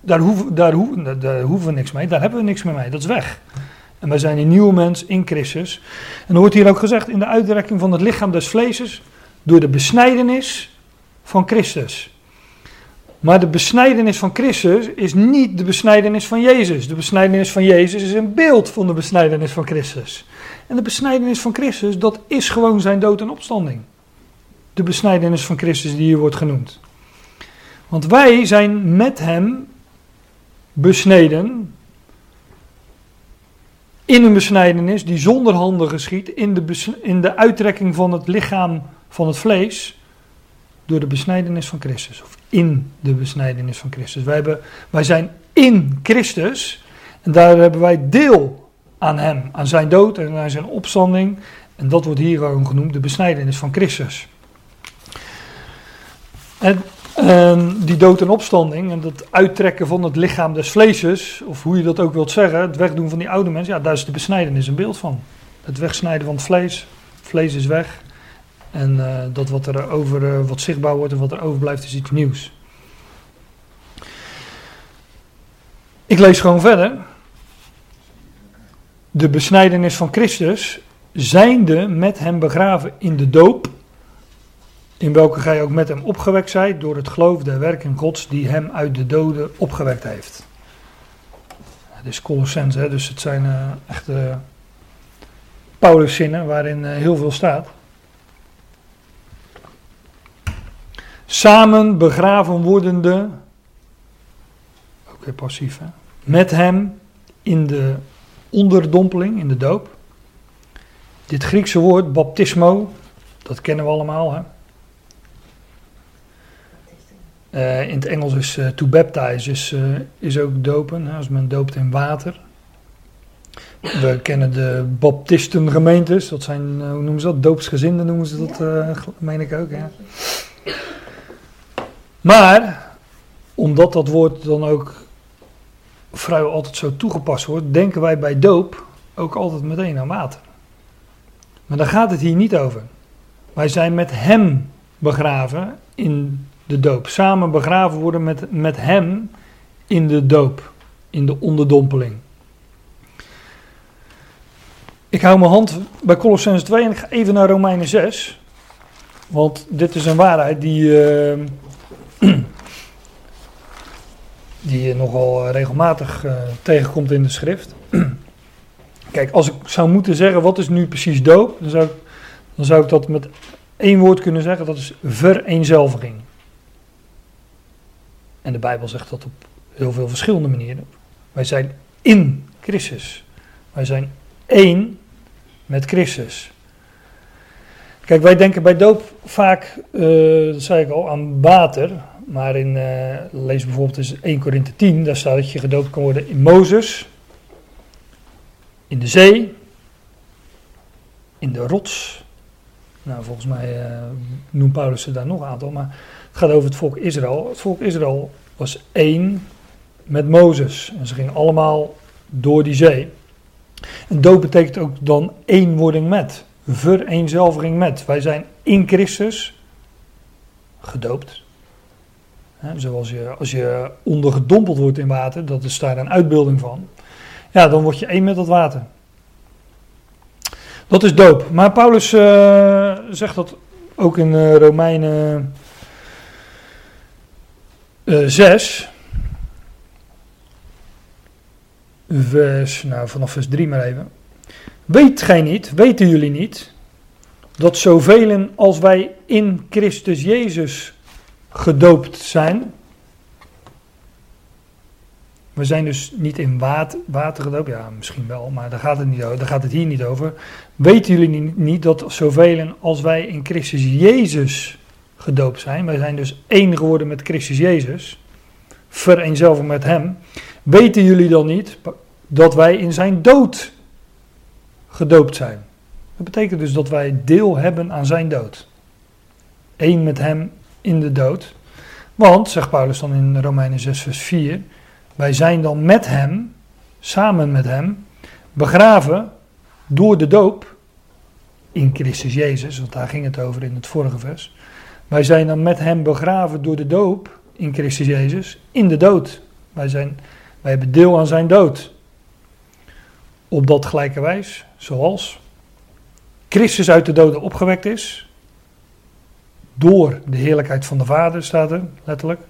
Daar hoeven, daar, hoeven, hoeven we niks mee. Daar hebben we niks meer mee. Dat is weg. En wij zijn een nieuwe mens in Christus. En dan wordt hier ook gezegd in de uitdrukking van het lichaam des vleeses. door de besnijdenis van Christus. Maar de besnijdenis van Christus is niet de besnijdenis van Jezus. De besnijdenis van Jezus is een beeld van de besnijdenis van Christus. En de besnijdenis van Christus, dat is gewoon zijn dood en opstanding. De besnijdenis van Christus die hier wordt genoemd. Want wij zijn met hem besneden in een besnijdenis die zonder handen geschiet, in de, in de uittrekking van het lichaam van het vlees, door de besnijdenis van Christus. Of in de besnijdenis van Christus. Wij, hebben, wij zijn in Christus en daar hebben wij deel aan hem, aan zijn dood en aan zijn opstanding. En dat wordt hier gewoon genoemd de besnijdenis van Christus. En ehm, die dood en opstanding en dat uittrekken van het lichaam des vleeses, of hoe je dat ook wilt zeggen, het wegdoen van die oude mens, ja, daar is de besnijdenis een beeld van. Het wegsnijden van het vlees, vlees is weg. En eh, dat wat er over, eh, wat zichtbaar wordt en wat er overblijft, is iets nieuws. Ik lees gewoon verder. De besnijdenis van Christus, zijnde met hem begraven in de doop, in welke gij ook met hem opgewekt zijt door het geloof der werken Gods die hem uit de doden opgewekt heeft. Het is Colossens, hè, dus het zijn eh, echt eh Pauluszinnen waarin eh, heel veel staat. Samen begraven wordende, ook weer passief, hè, met hem in de onderdompeling, in de doop. Dit Griekse woord, baptismo, dat kennen we allemaal. Hè? Eh, in het Engels is eh, to baptize is, eh, is ook dopen, hè, als men doopt in water. We kennen de baptistengemeentes, dat zijn, hoe noemen ze dat, doopsgezinden noemen ze dat, meen ik ook. Maar, omdat dat woord dan ook vrijwel altijd zo toegepast wordt, denken wij bij doop ook altijd meteen aan water. Maar daar gaat het hier niet over. Wij zijn met hem begraven in de doop. Samen begraven worden met, met hem in de doop, in de onderdompeling. Ik hou mijn hand bij Colossens 2 en ik ga even naar Romeinen 6. Want dit is een waarheid die, eh, die je nogal eh, regelmatig eh, tegenkomt in de schrift. Kijk, als ik zou moeten zeggen wat is nu precies doop, dan zou, ik, dan zou ik dat met één woord kunnen zeggen, dat is vereenzelviging. En de Bijbel zegt dat op heel veel verschillende manieren. Wij zijn in Christus. Wij zijn één met Christus. Kijk, wij denken bij doop vaak, eh, dat zei ik al, aan water. Maar in, eh, lees bijvoorbeeld in 1 Korinthe 10, daar staat dat je gedoopt kan worden in Mozes, in de zee, in de rots. Nou, volgens mij eh, noemt Paulus er daar nog een aantal, maar het gaat over het volk Israël. Het volk Israël was één met Mozes en ze gingen allemaal door die zee. En doop betekent ook dan eenwording met. vereenzelviging met. Wij zijn in Christus gedoopt. Zoals je, als je ondergedompeld wordt in water, dat is daar een uitbeelding van. Ja, dan word je één met dat water. Dat is doop. Maar Paulus eh, zegt dat ook in eh, Romeinen eh 6. Vers, nou vanaf vers 3 maar even. Weet gij niet, weten jullie niet, dat zoveel als wij in Christus Jezus gedoopt zijn. We zijn dus niet in water, gedoopt, ja misschien wel, maar daar gaat, het niet over, daar gaat het hier niet over. Weten jullie niet, niet dat zoveel als wij in Christus Jezus gedoopt zijn, wij zijn dus één geworden met Christus Jezus, vereenzelvigd met Hem. Weten jullie dan niet dat wij in zijn dood gedoopt zijn? Dat betekent dus dat wij deel hebben aan zijn dood. Eén met hem in de dood. Want, zegt Paulus dan in Romeinen 6, vers 4, wij zijn dan met hem, samen met hem, begraven door de doop in Christus Jezus, want daar ging het over in het vorige vers. Wij zijn dan met hem begraven door de doop in Christus Jezus in de dood. Wij, zijn, wij hebben deel aan zijn dood. Op dat gelijke wijs, zoals Christus uit de doden opgewekt is, door de heerlijkheid van de Vader, staat er letterlijk,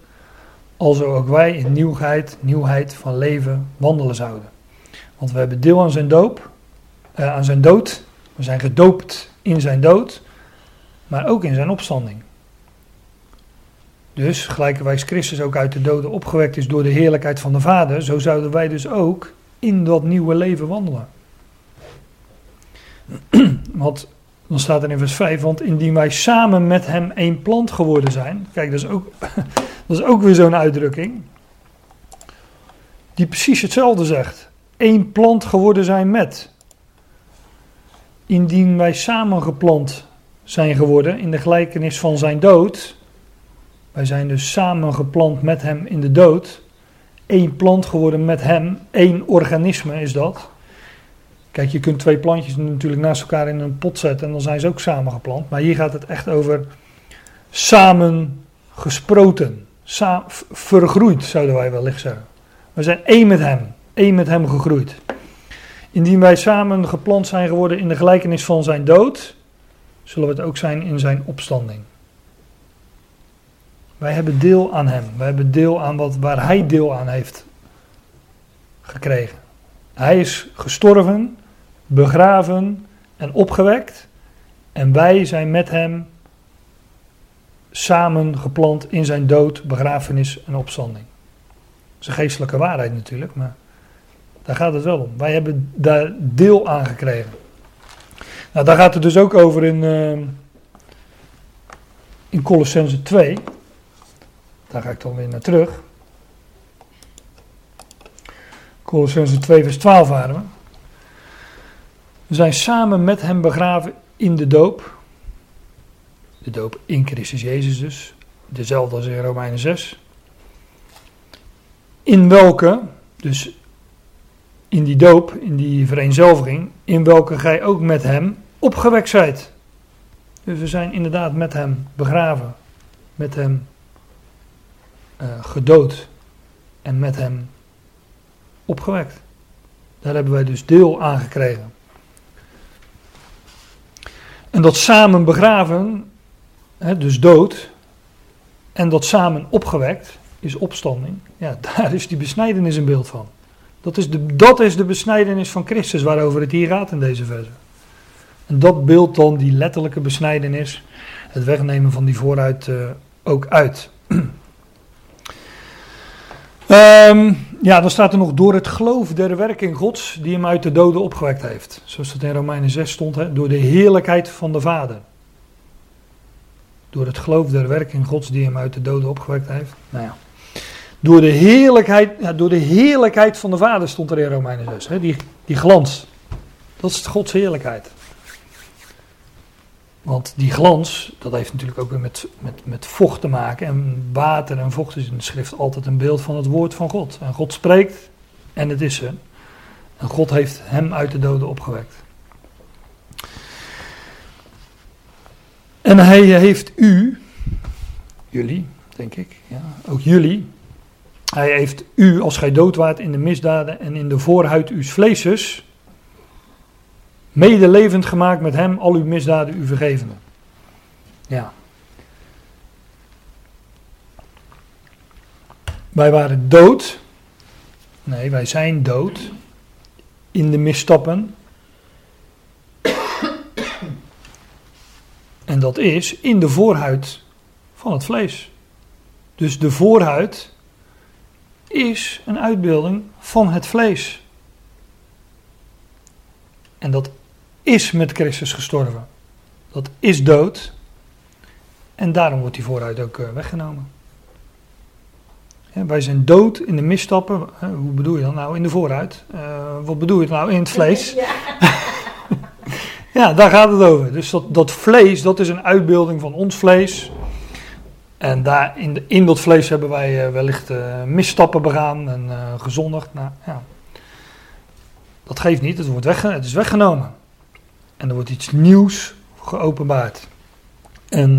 alzo ook wij in nieuwheid, nieuwheid van leven wandelen zouden. Want we hebben deel aan zijn doop, eh, aan zijn dood, we zijn gedoopt in zijn dood, maar ook in zijn opstanding. Dus, gelijkerwijs Christus ook uit de doden opgewekt is door de heerlijkheid van de Vader, zo zouden wij dus ook in dat nieuwe leven wandelen. Want dan staat er in vers 5, want indien wij samen met hem één plant geworden zijn. Kijk, dat is ook, dat is ook weer zo'n uitdrukking. Die precies hetzelfde zegt. Eén plant geworden zijn met. Indien wij samen geplant zijn geworden in de gelijkenis van zijn dood. Wij zijn dus samen geplant met hem in de dood. Eén plant geworden met hem. één organisme is dat. Kijk, je kunt twee plantjes natuurlijk naast elkaar in een pot zetten en dan zijn ze ook samen geplant. Maar hier gaat het echt over samen gesproten, sa vergroeid zouden wij wellicht zeggen. We zijn één met hem, één met hem gegroeid. Indien wij samen geplant zijn geworden in de gelijkenis van zijn dood, zullen we het ook zijn in zijn opstanding. Wij hebben deel aan hem. Wij hebben deel aan wat, waar hij deel aan heeft gekregen. Hij is gestorven, begraven en opgewekt. En wij zijn met hem samen geplant in zijn dood, begrafenis en opstanding. Dat is een geestelijke waarheid natuurlijk, maar daar gaat het wel om. Wij hebben daar deel aan gekregen. Nou, daar gaat het dus ook over in, uh, in Colossense 2. Daar ga ik dan weer naar terug. Colossense 2 vers 12 waren we. We zijn samen met hem begraven in de doop. De doop in Christus Jezus dus. Dezelfde als in Romeinen 6. In welke, dus in die doop, in die vereenzelviging, in welke gij ook met hem opgewekt zijt. Dus we zijn inderdaad met hem begraven, met hem uh, gedood en met hem opgewekt. Daar hebben wij dus deel aan gekregen. En dat samen begraven, hè, dus dood, en dat samen opgewekt, is opstanding. Ja, daar is die besnijdenis een beeld van. Dat is, de, dat is de besnijdenis van Christus waarover het hier gaat in deze verse. En dat beeldt dan die letterlijke besnijdenis, het wegnemen van die vooruit uh, ook uit. um, ja, dan staat er nog door het geloof der werking Gods die hem uit de doden opgewekt heeft. Zoals dat in Romeinen 6 stond, hè, door de heerlijkheid van de Vader. Door het geloof der werking Gods die hem uit de doden opgewekt heeft. Nou ja. Door de heerlijkheid, ja, door de heerlijkheid van de Vader stond er in Romeinen 6. Hè, die, die glans. Dat is Gods heerlijkheid. Want die glans, dat heeft natuurlijk ook weer met, met, met vocht te maken. En water en vocht is in de schrift altijd een beeld van het woord van God. En God spreekt en het is er. En God heeft hem uit de doden opgewekt. En hij heeft u, jullie, denk ik, ja, ook jullie. Hij heeft u, als gij dood waart in de misdaden en in de voorhuid uws vleeses, medelevend gemaakt met hem, al uw misdaden u vergevende. Ja. Wij waren dood. Nee, wij zijn dood. In de misstappen. En dat is in de voorhuid van het vlees. Dus de voorhuid is een uitbeelding van het vlees. En dat is met Christus gestorven. Dat is dood. En daarom wordt die voorhuid ook eh, weggenomen. Wij zijn dood in de misstappen. Hoe bedoel je dan nou in de vooruit? Uh, wat bedoel je nou in het vlees? Ja. Ja, daar gaat het over. Dus dat, dat vlees, dat is een uitbeelding van ons vlees. En daar in, de, in dat vlees hebben wij uh, wellicht uh, misstappen begaan en gezondigd. Nou, ja. Dat geeft niet, het, wordt wegge het is weggenomen. En er wordt iets nieuws geopenbaard. En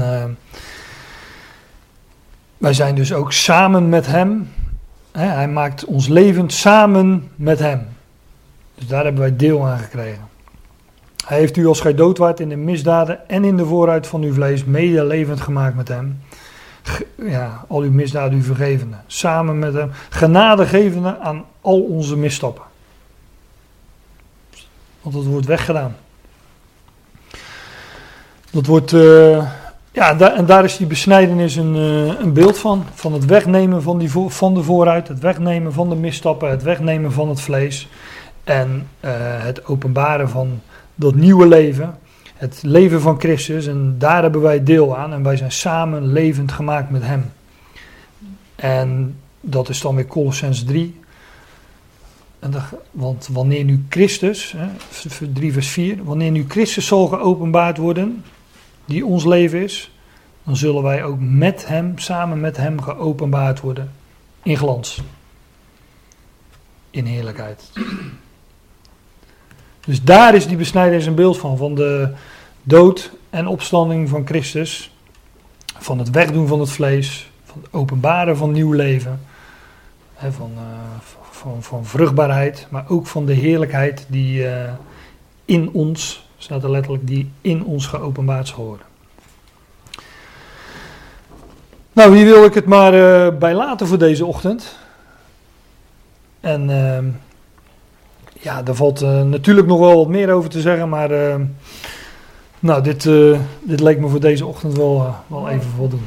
wij zijn dus ook samen met Hem. Hij maakt ons levend samen met Hem. Dus daar hebben wij deel aan gekregen. Hij heeft u als gij dood waart in de misdaden en in de vooruit van uw vlees mede levend gemaakt met hem. Ja, al uw misdaden u vergevende. Samen met hem. Genade gevende aan al onze misstappen. Want dat wordt weggedaan. Dat wordt, uh, ja, en daar is die besnijdenis een, uh, een beeld van. Van het wegnemen van, die van de vooruit, het wegnemen van de misstappen, het wegnemen van het vlees. En uh, het openbaren van dat nieuwe leven, het leven van Christus. En daar hebben wij deel aan en wij zijn samen levend gemaakt met Hem. En dat is dan weer Colossens 3. En want wanneer nu Christus, hè, 3 vers 4, wanneer nu Christus zal geopenbaard worden, die ons leven is, dan zullen wij ook met Hem, samen met Hem geopenbaard worden in glans. In heerlijkheid. Dus daar is die besnijdenis een beeld van, van de dood en opstanding van Christus, van het wegdoen van het vlees, van het openbaren van nieuw leven, hè, van, uh, van, van vruchtbaarheid, maar ook van de heerlijkheid die uh, in ons, staat er letterlijk, die in ons geopenbaard zal. Nou, hier wil ik het maar uh, bij laten voor deze ochtend. En ehm, ja, daar valt uh, natuurlijk nog wel wat meer over te zeggen, maar uh, nou, dit, uh, dit leek me voor deze ochtend wel, wel even voldoende.